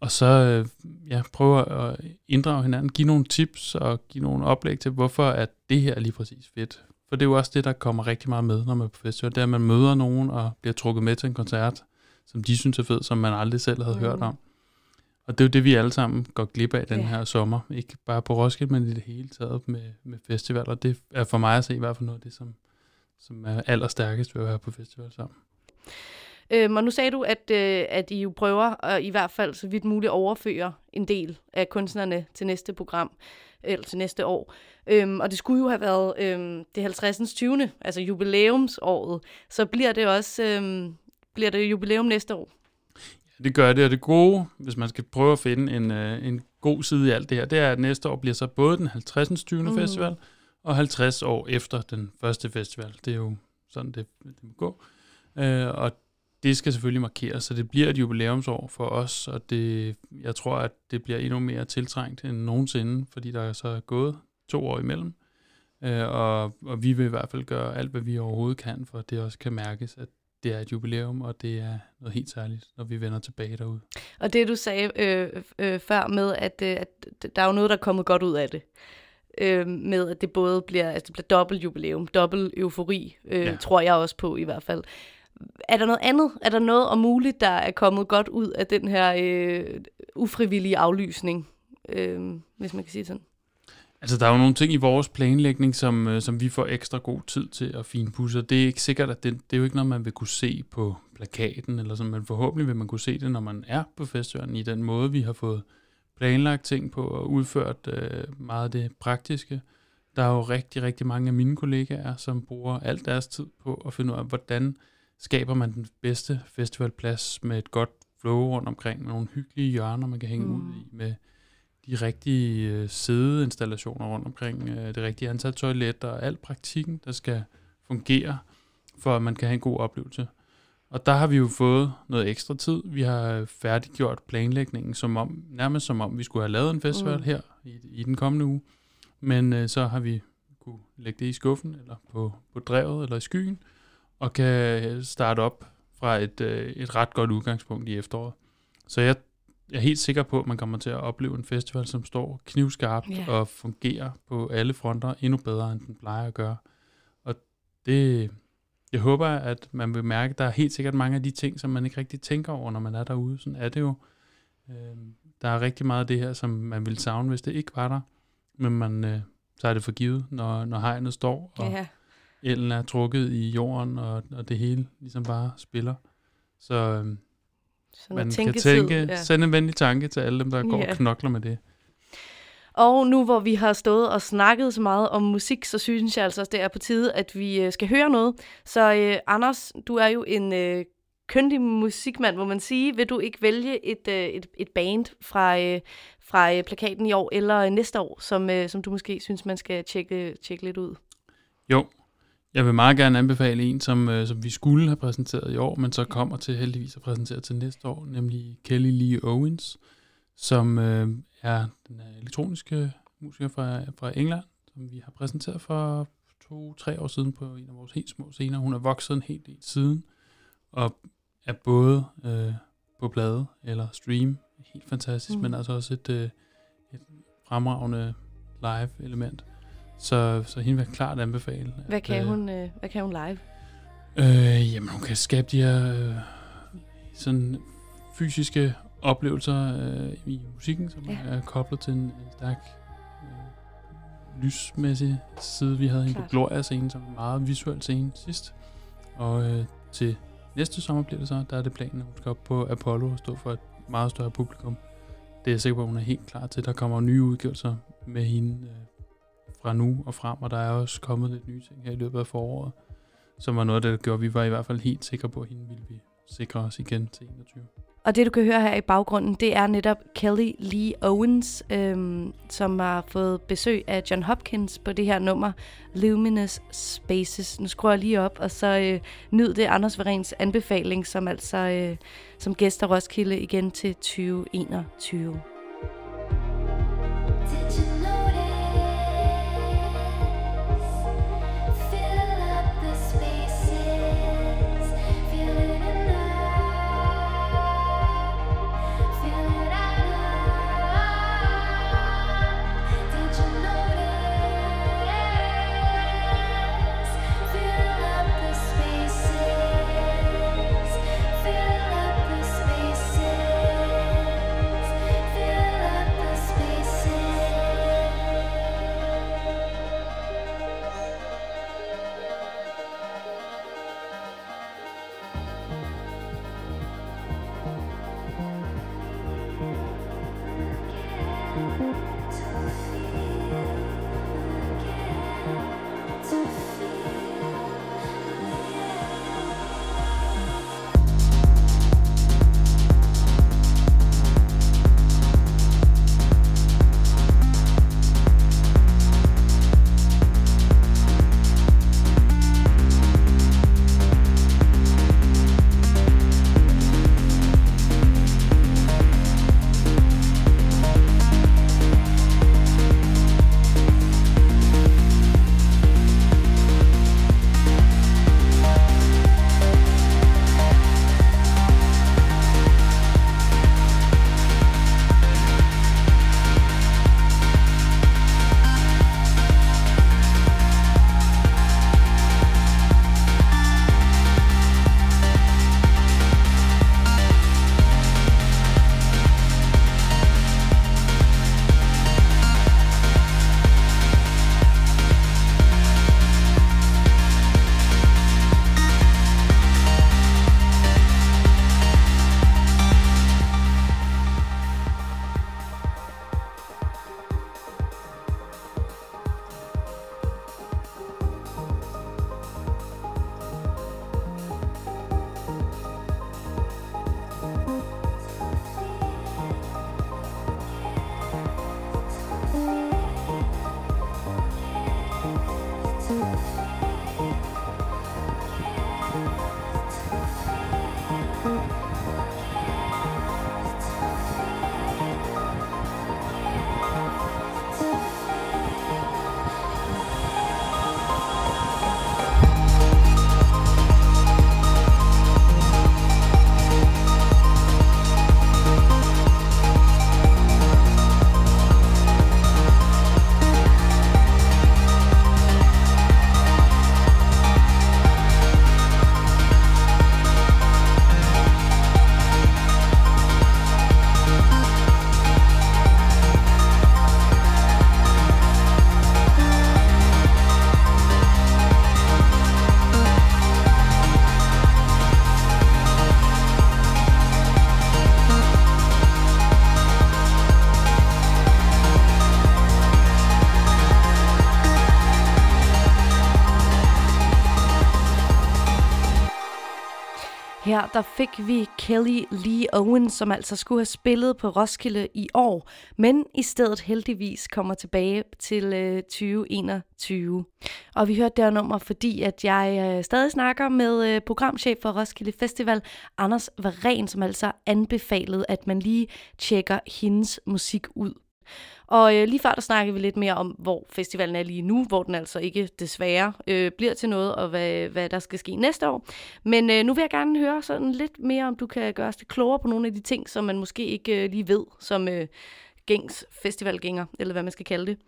Og så øh, ja, prøve at inddrage hinanden, give nogle tips og give nogle oplæg til, hvorfor at det her er lige præcis fedt For det er jo også det, der kommer rigtig meget med, når man er på festival. Det er, at man møder nogen og bliver trukket med til en koncert, som de synes er fed, som man aldrig selv havde mm. hørt om. Og det er jo det, vi alle sammen går glip af den Ja. her sommer. Ikke bare på Roskilde, men i det hele taget med, med festivaler. Det er for mig at se i hvert fald noget af det, som, som er allerstærkest ved at være på festival sammen. Øhm, og nu sagde du, at, øh, at I jo prøver at i hvert fald så vidt muligt overføre en del af kunstnerne til næste program, eller til næste år. Øhm, og det skulle jo have været øhm, det 50. 20. altså jubilæumsåret. Så bliver det også øhm, bliver det jubilæum næste år. Det gør det, og det gode, hvis man skal prøve at finde en, øh, en god side i alt det her, det er, at næste år bliver så både den 50. 20. Mhm. Mm. festival, og 50 år efter den første festival. Det er jo sådan, det, det må gå. Øh, og det skal selvfølgelig markeres, så det bliver et jubilæumsår for os, og det, jeg tror, at det bliver endnu mere tiltrængt end nogensinde, fordi der er så gået to år imellem. Øh, og, og vi vil i hvert fald gøre alt, hvad vi overhovedet kan, for at det også kan mærkes, at det er et jubilæum, og det er noget helt særligt, når vi vender tilbage derude. Og det du sagde øh, øh, før med, at, øh, at der er jo noget, der er kommet godt ud af det. Øh, med at det både bliver, altså det bliver dobbelt jubilæum, dobbelt eufori, øh, ja. Ja. tror jeg også på i hvert fald. Er der noget andet? Er der noget om muligt, der er kommet godt ud af den her øh, ufrivillige aflysning, øh, hvis man kan sige det sådan? Altså, der er jo nogle ting i vores planlægning, som, øh, som vi får ekstra god tid til at finpudse. Det er ikke sikkert, at det, det er jo ikke noget, man vil kunne se på plakaten, eller sådan, men forhåbentlig vil man kunne se det, når man er på festivalen, i den måde, vi har fået planlagt ting på og udført øh, meget af det praktiske. Der er jo rigtig, rigtig mange af mine kollegaer, som bruger al deres tid på at finde ud af, hvordan skaber man den bedste festivalplads med et godt flow rundt omkring, med nogle hyggelige hjørner, man kan hænge mm. ud i, med de rigtige øh, sædeinstallationer rundt omkring, øh, det rigtige antal toiletter og al praktikken, der skal fungere, for at man kan have en god oplevelse. Og der har vi jo fået noget ekstra tid. Vi har færdiggjort planlægningen, som om, nærmest som om vi skulle have lavet en festival Mm. mm. her i, i den kommende uge. Men øh, så har vi kunne lægge det i skuffen, eller på, på drevet, eller i skyen, og kan starte op fra et, øh, et ret godt udgangspunkt i efteråret. Så jeg jeg er helt sikker på, at man kommer til at opleve en festival, som står knivskarpt Ja. og fungerer på alle fronter endnu bedre, end den plejer at gøre. Og det, jeg håber, at man vil mærke, at der er helt sikkert mange af de ting, som man ikke rigtig tænker over, når man er derude. Sådan er det jo. Øhm, Der er rigtig meget af det her, som man ville savne, hvis det ikke var der. Men man øh, tager det for givet, når, når hegnet står, og Ja. Elen er trukket i jorden, og, og det hele ligesom bare spiller. Så øhm, Så noget man kan tænke, ja. sende en venlig tanke til alle dem, der går Ja. og knokler med det. Og nu hvor vi har stået og snakket så meget om musik, så synes jeg altså også, det er på tide, at vi øh, skal høre noget. Så øh, Anders, du er jo en øh, køndig musikmand, må man sige. Vil du ikke vælge et, øh, et, et band fra, øh, fra øh, plakaten i år eller øh, næste år, som, øh, som du måske synes, man skal tjekke, tjekke lidt ud? Jo, jeg vil meget gerne anbefale en, som, øh, som vi skulle have præsenteret i år, men så kommer til heldigvis at præsentere til næste år, nemlig Kelly Lee Owens, som øh, er den øh, elektroniske musiker fra, fra England, som vi har præsenteret for to-tre år siden på en af vores helt små scener. Hun er vokset en hel del siden, og er både øh, på plade eller stream helt fantastisk, Mm. mm. men altså også et, øh, et fremragende live-element. Så, så hende vil jeg klart anbefale. Hvad at, kan, øh, hun, øh, hvad kan hun live? Øh, jamen, hun kan skabe de her øh, sådan fysiske oplevelser øh, i musikken, som Ja. er koblet til en, en stærk øh, lysmæssig side. Vi havde hende på Klart. Gloria-scenen, som var en meget visuel scene sidst. Og øh, til næste sommer bliver det så, der er det planen, at hun skal op på Apollo og stå for et meget større publikum. Det er jeg sikker på, at hun er helt klar til. Der kommer nye udgivelser med hende øh, fra nu og frem, og der er også kommet lidt nye ting her i løbet af foråret som var noget, der gjorde, at vi var i hvert fald helt sikre på, at hende ville vi sikre os igen til 21. Og det, du kan høre her i baggrunden, det er netop Kelly Lee Owens, øhm, som har fået besøg af John Hopkins på det her nummer, Luminous Spaces. Nu skruer jeg lige op, og så øh, nyd det Anders Verens anbefaling, som altså øh, som gæst af Roskilde igen til 2021. Did Her der fik vi Kelly Lee Owen, som altså skulle have spillet på Roskilde i år, men i stedet heldigvis kommer tilbage til øh, 2021. Og vi hørte det her nummer, fordi at jeg øh, stadig snakker med øh, programchef for Roskilde Festival, Anders Varen, som altså anbefalede, at man lige tjekker hendes musik ud. Og øh, lige før der snakkede vi lidt mere om, hvor festivalen er lige nu, hvor den altså ikke desværre øh, bliver til noget, og hvad, hvad der skal ske næste år. Men øh, nu vil jeg gerne høre sådan lidt mere, om du kan gøre os lidt klogere på nogle af de ting, som man måske ikke øh, lige ved, som øh, gængs festivalgænger, eller hvad man skal kalde det.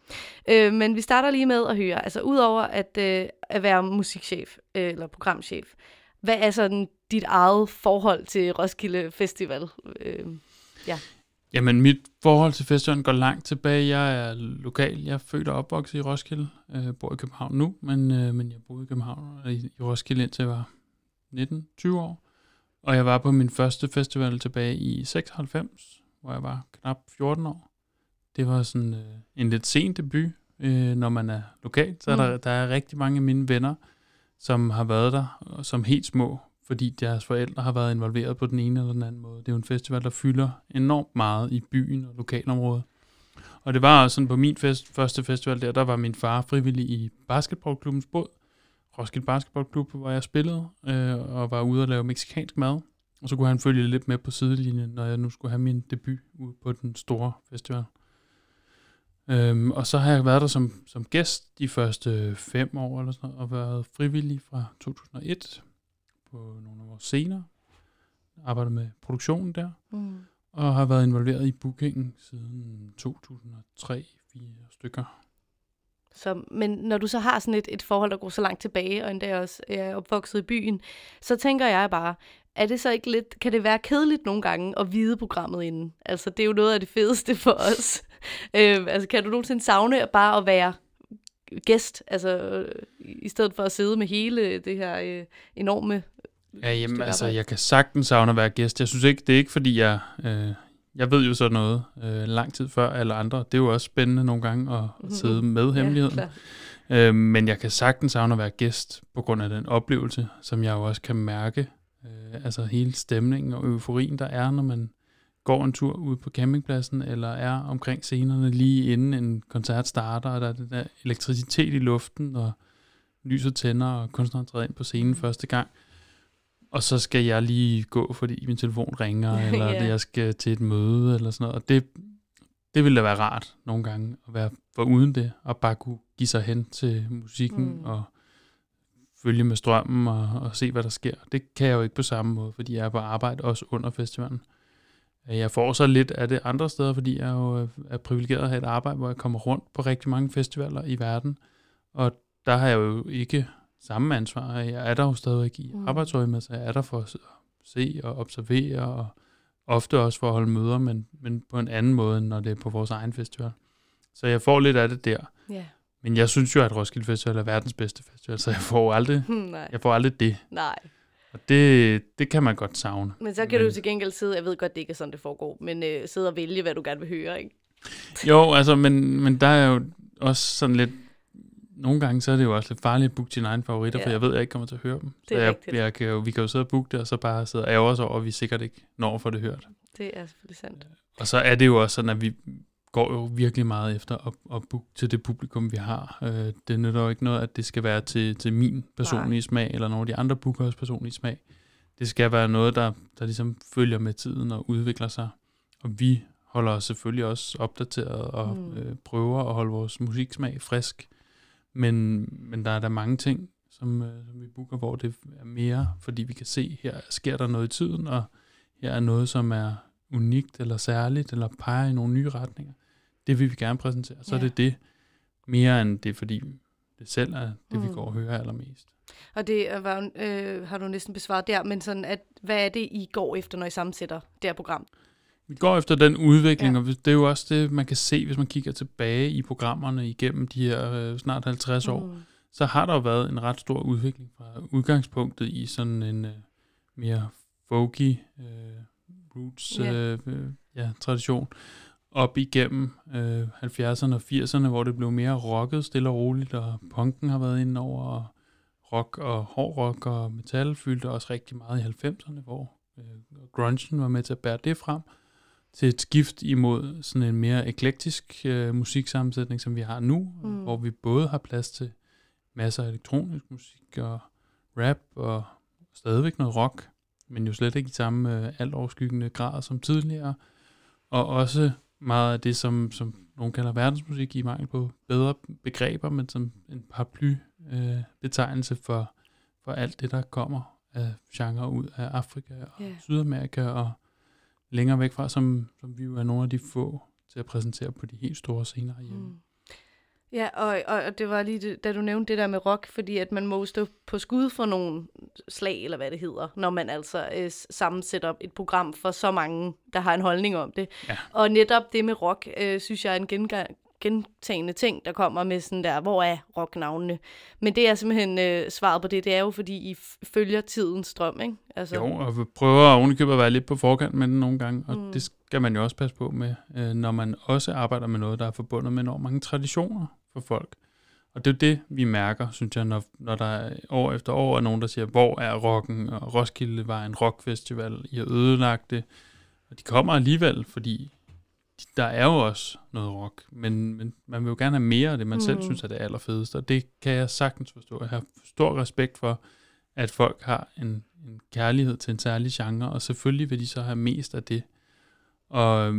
Øh, men vi starter lige med at høre, altså udover at, øh, at være musikchef øh, eller programchef, hvad er sådan dit eget forhold til Roskilde Festival? Øh, ja. Jamen, mit forhold til festivalen går langt tilbage. Jeg er lokal. Jeg er født og opvokset i Roskilde. Jeg bor i København nu, men, øh, men jeg boede i København og i, i Roskilde indtil jeg var 19-20 år. Og jeg var på min første festival tilbage i 96, hvor jeg var knap 14 år. Det var sådan øh, en lidt sen debut, øh, når man er lokal. Så mm. er der, der er rigtig mange af mine venner, som har været der og som helt små, fordi deres forældre har været involveret på den ene eller den anden måde. Det er jo en festival, der fylder enormt meget i byen og lokalområdet. Og det var også sådan på min fest, første festival der, der var min far frivillig i basketballklubbens båd, Roskilde Basketballklub, hvor jeg spillede, øh, og var ude og lave meksikansk mad. Og så kunne han følge lidt med på sidelinjen, når jeg nu skulle have min debut ude på den store festival. Øhm, og så har jeg været der som, som gæst de første fem år eller sådan noget, og været frivillig fra 2001 på nogle af vores scener. Arbejder med produktionen der. Mm. Og har været involveret i bookingen siden 2003 fire stykker. Så, men når du så har sådan et, et forhold, der går så langt tilbage, og endda også er opvokset i byen, så tænker jeg bare, er det så ikke lidt, kan det være kedeligt nogle gange at vide programmet inden? Altså, det er jo noget af det fedeste for os. øh, altså, kan du nogensinde savne bare at være gæst, altså øh, i stedet for at sidde med hele det her øh, enorme Ja, jamen, altså, jeg kan sagtens savne at være gæst. Jeg synes ikke, det er ikke fordi, jeg... Øh, jeg ved jo sådan noget øh, lang tid før alle andre. Det er jo også spændende nogle gange at, sidde med hemmeligheden. Ja, øh, men jeg kan sagtens savne at være gæst på grund af den oplevelse, som jeg jo også kan mærke. Øh, altså hele stemningen og euforien, der er, når man går en tur ud på campingpladsen, eller er omkring scenerne lige inden en koncert starter, og der er den der elektricitet i luften, og lyset tænder, og kunstneren træder ind på scenen første gang. Og så skal jeg lige gå, fordi min telefon ringer, eller Ja. jeg skal til et møde, eller sådan noget. Og det, det ville da være rart nogle gange, at være for uden det, og bare kunne give sig hen til musikken, Mm. og følge med strømmen, og, og se, hvad der sker. Det kan jeg jo ikke på samme måde, fordi jeg er på arbejde også under festivalen. Jeg får så lidt af det andre steder, fordi jeg jo er privilegeret at have et arbejde, hvor jeg kommer rundt på rigtig mange festivaler i verden. Og der har jeg jo ikke samme ansvar. Jeg er der jo stadigvæk i Mm. arbejdsøje med, så jeg er der for at se og observere, og ofte også for at holde møder, men, men på en anden måde, end når det er på vores egen festival. Så jeg får lidt af det der. Ja. Men jeg synes jo, at Roskilde Festival er verdens bedste festival, så jeg får aldrig, Nej. jeg får aldrig det. Nej. Og det, det kan man godt savne. Men så kan du jo til gengæld sidde, jeg ved godt, det ikke er sådan, det foregår, men øh, sidde og vælge, hvad du gerne vil høre, ikke? Jo, altså, men, men der er jo også sådan lidt... Nogle gange så er det jo også lidt farligt at booke dine egne favoritter, ja. for jeg ved, at jeg ikke kommer til at høre dem. Det er så jeg, rigtigt. jeg kan jo, vi kan jo sidde og booke det, og så bare sidde og os over, at vi sikkert ikke når få det hørt. Det er selvfølgelig sandt. Og så er det jo også sådan, at vi går jo virkelig meget efter at, at booke til det publikum, vi har. Øh, det nytter jo ikke noget, at det skal være til, til min personlige Nej. smag, eller nogle af de andre bookers personlige smag. Det skal være noget, der, der ligesom følger med tiden og udvikler sig. Og vi holder os selvfølgelig også opdateret og mm. øh, prøver at holde vores musiksmag frisk. Men, men der er der mange ting, som, øh, som vi booker, hvor det er mere, fordi vi kan se, her sker der noget i tiden, og her er noget, som er unikt eller særligt, eller peger i nogle nye retninger. Det vil vi gerne præsentere. Så ja. Er det det, mere end det, fordi det selv er det, mm. vi går og hører allermest. Og det er- var, øh, har du næsten besvaret der, men sådan, at, hvad er det, I går efter, når I sammensætter det her program? Vi går efter den udvikling, Ja. og det er jo også det, man kan se, hvis man kigger tilbage i programmerne igennem de her øh, snart 50 år. Mm. Så har der jo været en ret stor udvikling fra udgangspunktet i sådan en øh, mere folky øh, roots Ja. øh, øh, ja, tradition op igennem øh, 70'erne og 80'erne, hvor det blev mere rocket stille og roligt, og punken har været inde over, og rock og hård rock og metal fyldte også rigtig meget i 90'erne, hvor øh, grungen var med til at bære det frem, til et skift imod sådan en mere eklektisk øh, musiksammensætning, som vi har nu, Mm. hvor vi både har plads til masser af elektronisk musik og rap og stadigvæk noget rock, men jo slet ikke i samme øh, alt overskyggende grad som tidligere, og også meget af det, som, som nogen kalder verdensmusik i mangel på bedre begreber, men som en paraply øh, for, for alt det, der kommer af genre ud af Afrika og yeah. Sydamerika og længere væk fra, som, som vi jo er nogle af de få til at præsentere på de helt store scener herhjemme. Mm. Ja, og, og, det var lige, det, da du nævnte det der med rock, fordi at man må stå på skud for nogle slag, eller hvad det hedder, når man altså øh, sammensætter et program for så mange, der har en holdning om det. Ja. Og netop det med rock, øh, synes jeg er en gengang, gentagende ting, der kommer med sådan der, hvor er rocknavnene? Men det er simpelthen øh, svaret på det, det er jo fordi, I følger tidens strøm, ikke? Altså, Jo, og vi prøver ovenikøbet at være lidt på forkant med den nogle gange, og Mm. det skal man jo også passe på med, øh, når man også arbejder med noget, der er forbundet med enormt mange traditioner for folk. Og det er jo det, vi mærker, synes jeg, når, når der er år efter år er nogen, der siger, hvor er rocken, og Roskilde var en rockfestival, I har ødelagt det. Og de kommer alligevel, fordi der er jo også noget rock, men, men man vil jo gerne have mere af det, man mm. selv synes er det allerfedeste, og det kan jeg sagtens forstå. Jeg har stor respekt for, at folk har en, en kærlighed til en særlig genre, og selvfølgelig vil de så have mest af det. Og,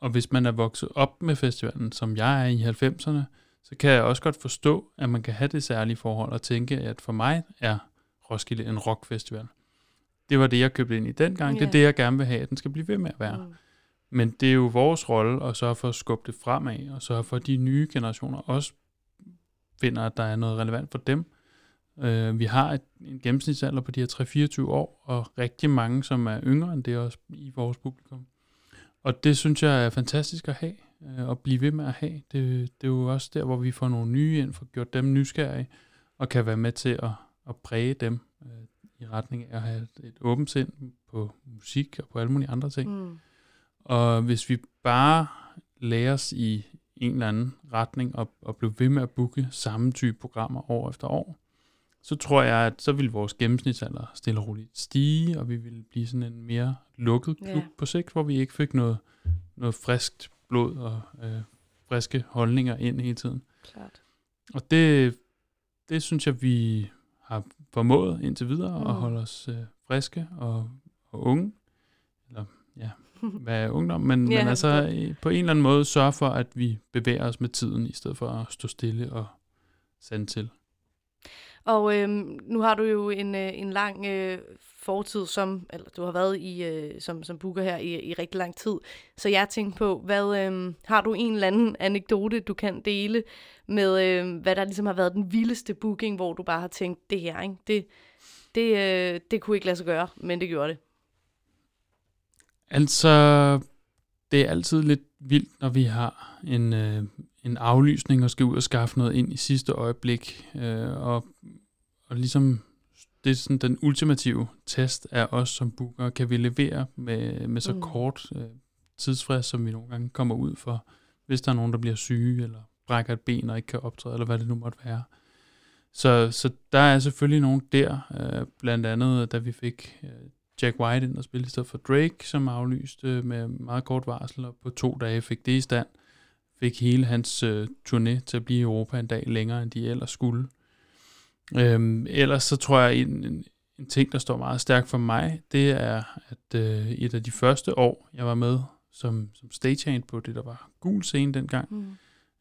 og hvis man er vokset op med festivalen, som jeg er i 90'erne, så kan jeg også godt forstå, at man kan have det særlige forhold og tænke, at for mig er Roskilde en rockfestival. Det var det, jeg købte ind i dengang. Det er det, jeg gerne vil have, at den skal blive ved med at være. Mm. Men det er jo vores rolle at sørge for at skubbe det fremad, og sørge for, at de nye generationer også finder, at der er noget relevant for dem. Øh, vi har et, en gennemsnitsalder på de her 3-24 år, og rigtig mange, som er yngre end det også i vores publikum. Og det synes jeg er fantastisk at have, øh, og blive ved med at have. Det, det er jo også der, hvor vi får nogle nye ind, får gjort dem nysgerrige, og kan være med til at, at præge dem øh, i retning af at have et, et åbent sind på musik og på alle mulige andre ting. Mm. Og hvis vi bare lærer os i en eller anden retning og, og bliver ved med at booke samme type programmer år efter år, så tror jeg, at så vil vores gennemsnitsalder stille og roligt stige, og vi vil blive sådan en mere lukket klub ja. på sigt, hvor vi ikke fik noget, noget friskt blod og øh, friske holdninger ind hele tiden. Klart. Og det, det synes jeg, vi har formået indtil videre. Mm. at holde os øh, friske og, og unge. Eller ja, er ungdom? Men, Ja, men altså øh, på en eller anden måde sørge for, at vi bevæger os med tiden, i stedet for at stå stille og sande til. Og øhm, nu har du jo en, øh, en lang øh, fortid som, eller du har været i, øh, som, som booker her i, i rigtig lang tid. Så jeg tænkte på, hvad øh, har du en eller anden anekdote, du kan dele med, øh, hvad der ligesom har været den vildeste booking, hvor du bare har tænkt, det her, ikke? Det, det, øh, det kunne ikke lade sig gøre, men det gjorde det. Altså, det er altid lidt vildt, når vi har en, øh, en aflysning og skal ud og skaffe noget ind i sidste øjeblik. Øh, og, og ligesom, det er sådan den ultimative test af os som booker. Kan vi levere med, med så Mm. kort øh, tidsfrist, som vi nogle gange kommer ud for, hvis der er nogen, der bliver syge, eller brækker et ben og ikke kan optræde, eller hvad det nu måtte være. Så, så der er selvfølgelig nogen der, øh, blandt andet da vi fik øh, Jack White ind og spille i stedet for Drake, som aflyste med meget kort varsel, og på to dage fik det i stand. Fik hele hans øh, turné til at blive i Europa en dag længere, end de ellers skulle. Øhm, ellers så tror jeg, en, en, en ting, der står meget stærkt for mig, det er, at øh, et af de første år, jeg var med som, som stagehand på det, der var gul scene dengang, Mm.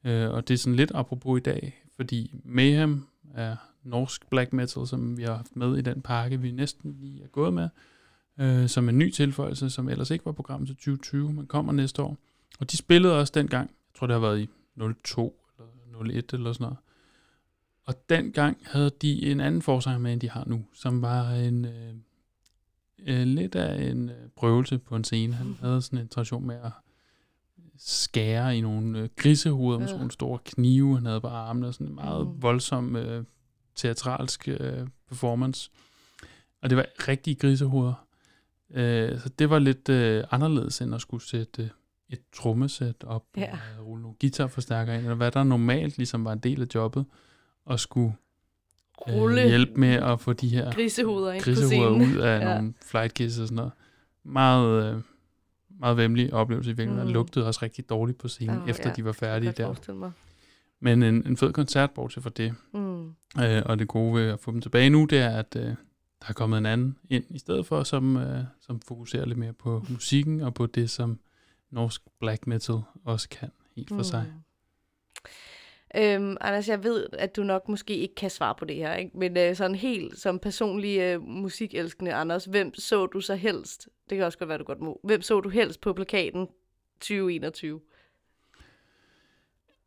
Øh, og det er sådan lidt apropos i dag, fordi Mayhem er norsk black metal, som vi har haft med i den pakke, vi næsten lige er gået med, øh, som en ny tilføjelse, som ellers ikke var programmet til 2020, men kommer næste år. Og de spillede også dengang, jeg tror det har været i 02 eller 01 eller sådan noget. Og dengang havde de en anden forsanger med, end de har nu, som var en øh, øh, lidt af en øh, prøvelse på en scene. Han havde sådan en tradition med at skære i nogle øh, grisehoveder med sådan nogle store knive, han havde på armene, og sådan en meget Mm. voldsom øh, teatralsk øh, performance. Og det var rigtige grisehoveder. Øh, så det var lidt øh, anderledes, end at skulle sætte øh, et trommesæt op, Ja. og øh, rulle nogle guitarforstærkere ind, eller hvad der normalt ligesom var en del af jobbet, og skulle Rulle. øh, hjælpe med at få de her Grisehoveder på grisehoveder ud af Ja. nogle flight kisses og sådan noget. Meget, øh, meget vemmelig oplevelse i virkeligheden. Mm. Lugtede også rigtig dårligt på scenen, oh, efter ja, de var færdige der. mig. Men en, en fed koncert, bortset fra det. Mm. Øh, og det gode ved at få dem tilbage nu, det er, at øh, der er kommet en anden ind i stedet for, som, øh, som fokuserer lidt mere på musikken og på det, som norsk black metal også kan helt for Mm. sig. Øhm, Anders, jeg ved, at du nok måske ikke kan svare på det her, ikke? men øh, sådan helt som personlig øh, musikelskende Anders, hvem så du så helst? Det kan også godt være, du godt må. Hvem så du helst på plakaten 2021?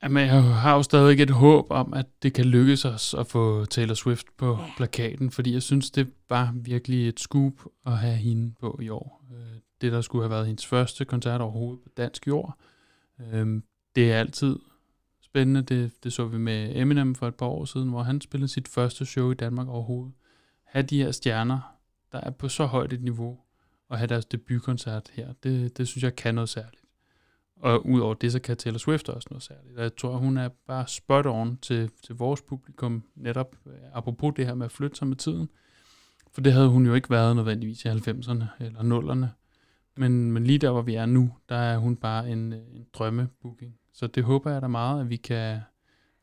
Jamen, jeg har jo stadig et håb om, at det kan lykkes os at få Taylor Swift på Ja. plakaten, fordi jeg synes, det var virkelig et scoop at have hende på i år. Øh, Det, der skulle have været hendes første koncert overhovedet på dansk jord. Øh, Det er altid spændende. Det, det så vi med Eminem for et par år siden, hvor han spillede sit første show i Danmark overhovedet. Have de her stjerner, der er på så højt et niveau, og have deres debutkoncert her, det, det synes jeg kan noget særligt. Og udover det, så kan Taylor Swift også noget særligt. Jeg tror, hun er bare spot on til, til vores publikum, netop øh, apropos det her med at flytte sig med tiden. For det havde hun jo ikke været nødvendigvis i 90'erne eller 0'erne. Men, men lige der, hvor vi er nu, der er hun bare en, øh, en drømmebooking. Så det håber jeg da meget, at vi kan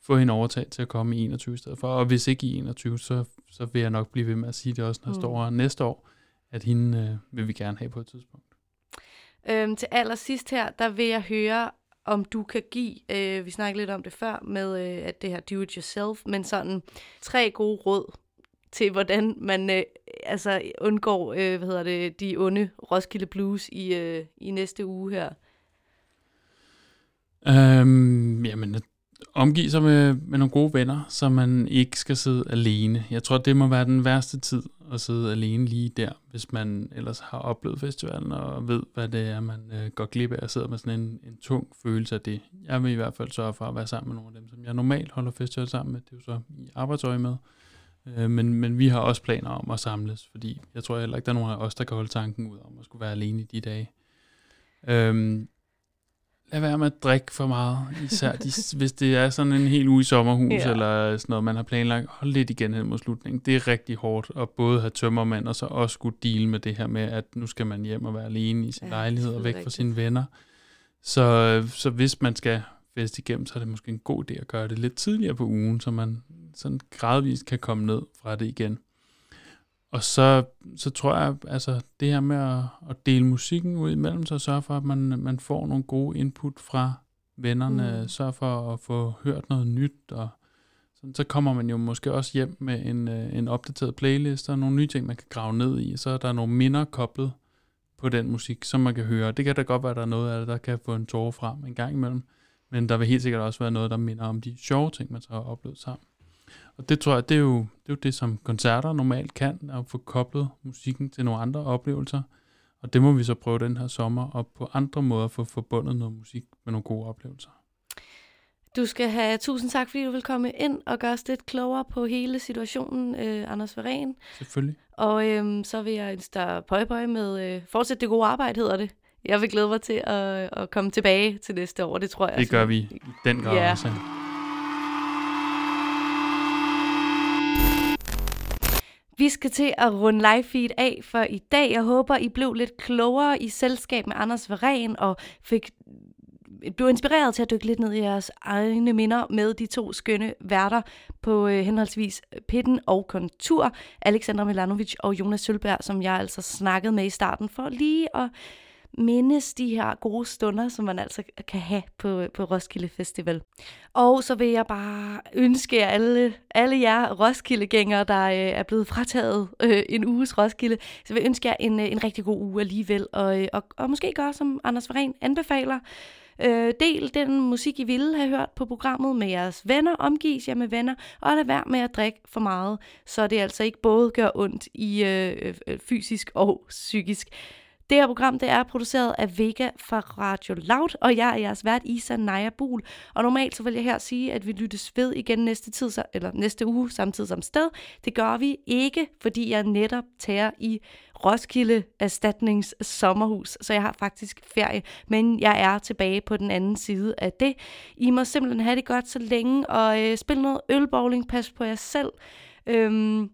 få hende overtaget til at komme i 21 i stedet for. Og hvis ikke i 21, så, så vil jeg nok blive ved med at sige det også, når jeg Mm. står her næste år, at hende øh, vil vi gerne have på et tidspunkt. Øhm, til allersidst her, der vil jeg høre, om du kan give, øh, vi snakkede lidt om det før, med øh, at det her do it yourself, men sådan tre gode råd til, hvordan man øh, altså undgår, øh, hvad hedder det, de onde Roskilde Blues i, øh, i næste uge her. Øhm, jamen, at omgive sig med, med nogle gode venner, så man ikke skal sidde alene. Jeg tror, det må være den værste tid at sidde alene lige der, hvis man ellers har oplevet festivalen og ved, hvad det er, man øh, går glip af og sidder med sådan en, en tung følelse af det. Jeg vil i hvert fald sørge for at være sammen med nogle af dem, som jeg normalt holder festival sammen med. Det er jo så i arbejdsøje med. Øh, men, men vi har også planer om at samles, fordi jeg tror heller ikke, der er nogen af os, der kan holde tanken ud om at skulle være alene i de dage. Øhm, lad være med at drikke for meget, især de, hvis det er sådan en hel uge i sommerhus, Ja. eller sådan noget, man har planlagt. Hold lidt igen hen mod slutningen. Det er rigtig hårdt at både have tømmermand, og så også skulle deal med det her med, at nu skal man hjem og være alene i sin Ja, lejlighed og væk fra rigtigt. sine venner. Så, så hvis man skal feste igennem, så er det måske en god idé at gøre det lidt tidligere på ugen, så man sådan gradvist kan komme ned fra det igen. Og så, så tror jeg, altså det her med at, at dele musikken ud imellem sig, sørge for, at man, man får nogle gode input fra vennerne, Mm. mm. sørge for at få hørt noget nyt, og sådan, så kommer man jo måske også hjem med en, øh, en opdateret playlist, og nogle nye ting, man kan grave ned i, så er der nogle minder koblet på den musik, som man kan høre. Det kan da godt være, at der er noget af det, der kan få en tårer frem en gang imellem, men der vil helt sikkert også være noget, der minder om de sjove ting, man så har oplevet sammen. Og det tror jeg, det er jo det, er jo det som koncerter normalt kan, at få koblet musikken til nogle andre oplevelser. Og det må vi så prøve den her sommer, og på andre måder få forbundet noget musik med nogle gode oplevelser. Du skal have tusind tak, fordi du vil komme ind og gøre os lidt klogere på hele situationen, øh, Anders Varen. Selvfølgelig. Og øhm, så vil jeg ønske dig pøj pøj med, øh, fortsæt det gode arbejde, hedder det. Jeg vil glæde mig til at, at komme tilbage til næste år, det tror jeg. Det gør vi den grad Ja. også. Vi skal til at runde live feed af for i dag. Jeg håber, I blev lidt klogere i selskab med Anders Varen og fik øh, blev inspireret til at dykke lidt ned i jeres egne minder med de to skønne værter på øh, henholdsvis Pitten og Kontur, Alexander Milanovic og Jonas Sølberg, som jeg altså snakkede med i starten for lige at mindes de her gode stunder, som man altså kan have på, på Roskilde Festival. Og så vil jeg bare ønske jer alle, alle jer Roskilde-gængere, der øh, er blevet frataget øh, en uges Roskilde, så vil jeg ønske jer en, øh, en rigtig god uge alligevel, og, øh, og, og måske gøre, som Anders Varen anbefaler, Øh, del den musik, I ville have hørt på programmet med jeres venner, omgives jer med venner, og lad være med at drikke for meget, så det altså ikke både gør ondt i øh, øh fysisk og psykisk. Det her program det er produceret af Vega fra Radio Loud, og jeg er jeres vært Isa Naja Bul. Og normalt så vil jeg her sige, at vi lyttes ved igen næste, tid, så- eller næste uge, samtidig som sted. Det gør vi ikke, fordi jeg netop tager i Roskilde Erstatnings sommerhus, så jeg har faktisk ferie, men jeg er tilbage på den anden side af det. I må simpelthen have det godt så længe, og øh, spil noget ølbowling, pas på jer selv, Øhm,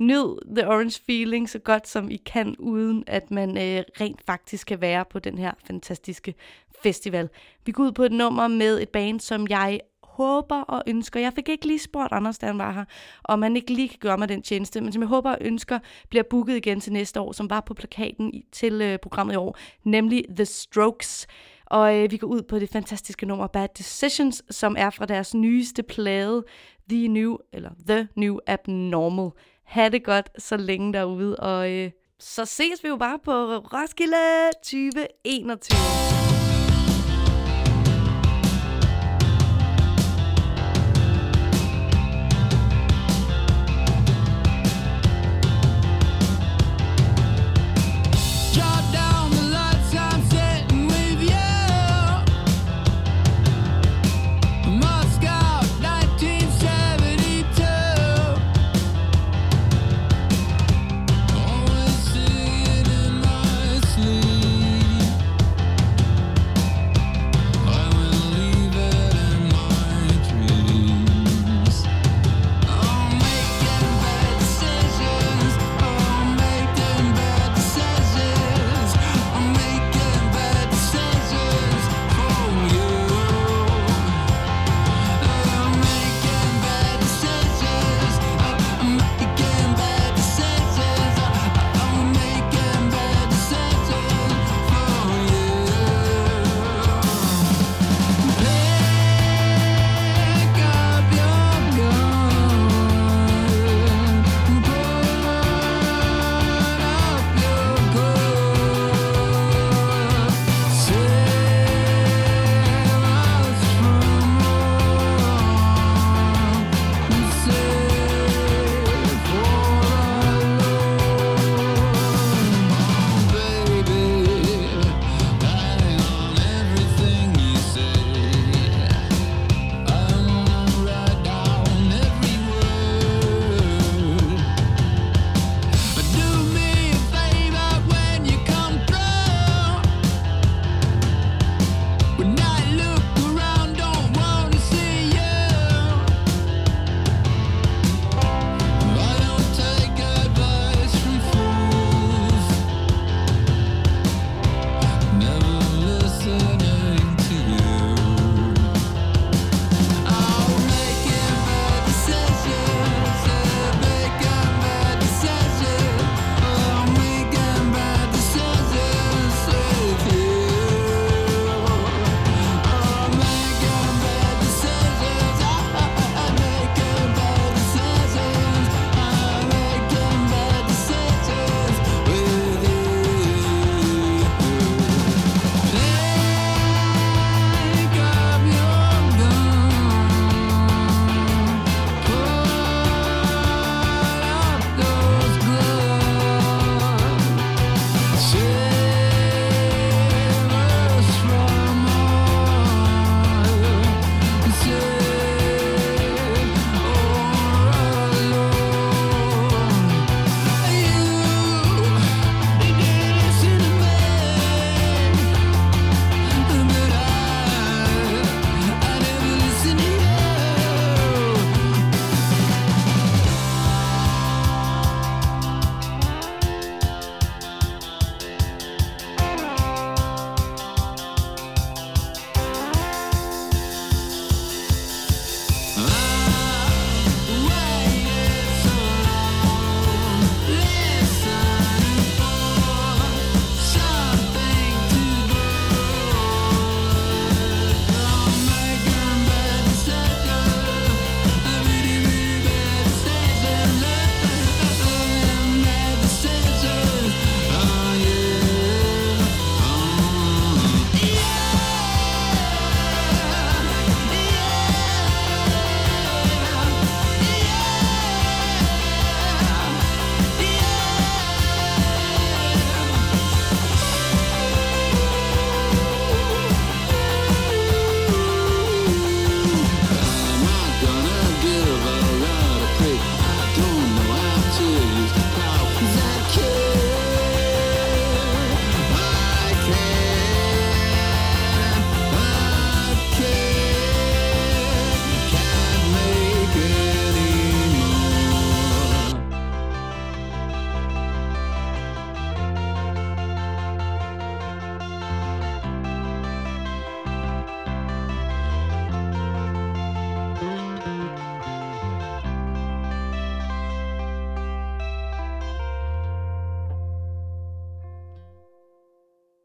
nyd The Orange Feeling så godt som I kan, uden at man øh, rent faktisk kan være på den her fantastiske festival. Vi går ud på et nummer med et band, som jeg håber og ønsker. Jeg fik ikke lige spurgt Anders, da han var her, om han ikke lige kan gøre mig den tjeneste, men som jeg håber og ønsker bliver booket igen til næste år, som var på plakaten i- til øh, programmet i år, nemlig The Strokes. Og øh, vi går ud på det fantastiske nummer Bad Decisions, som er fra deres nyeste plade, The New, eller The New Abnormal. Ha' det godt så længe derude, og øh, så ses vi jo bare på Roskilde 2021.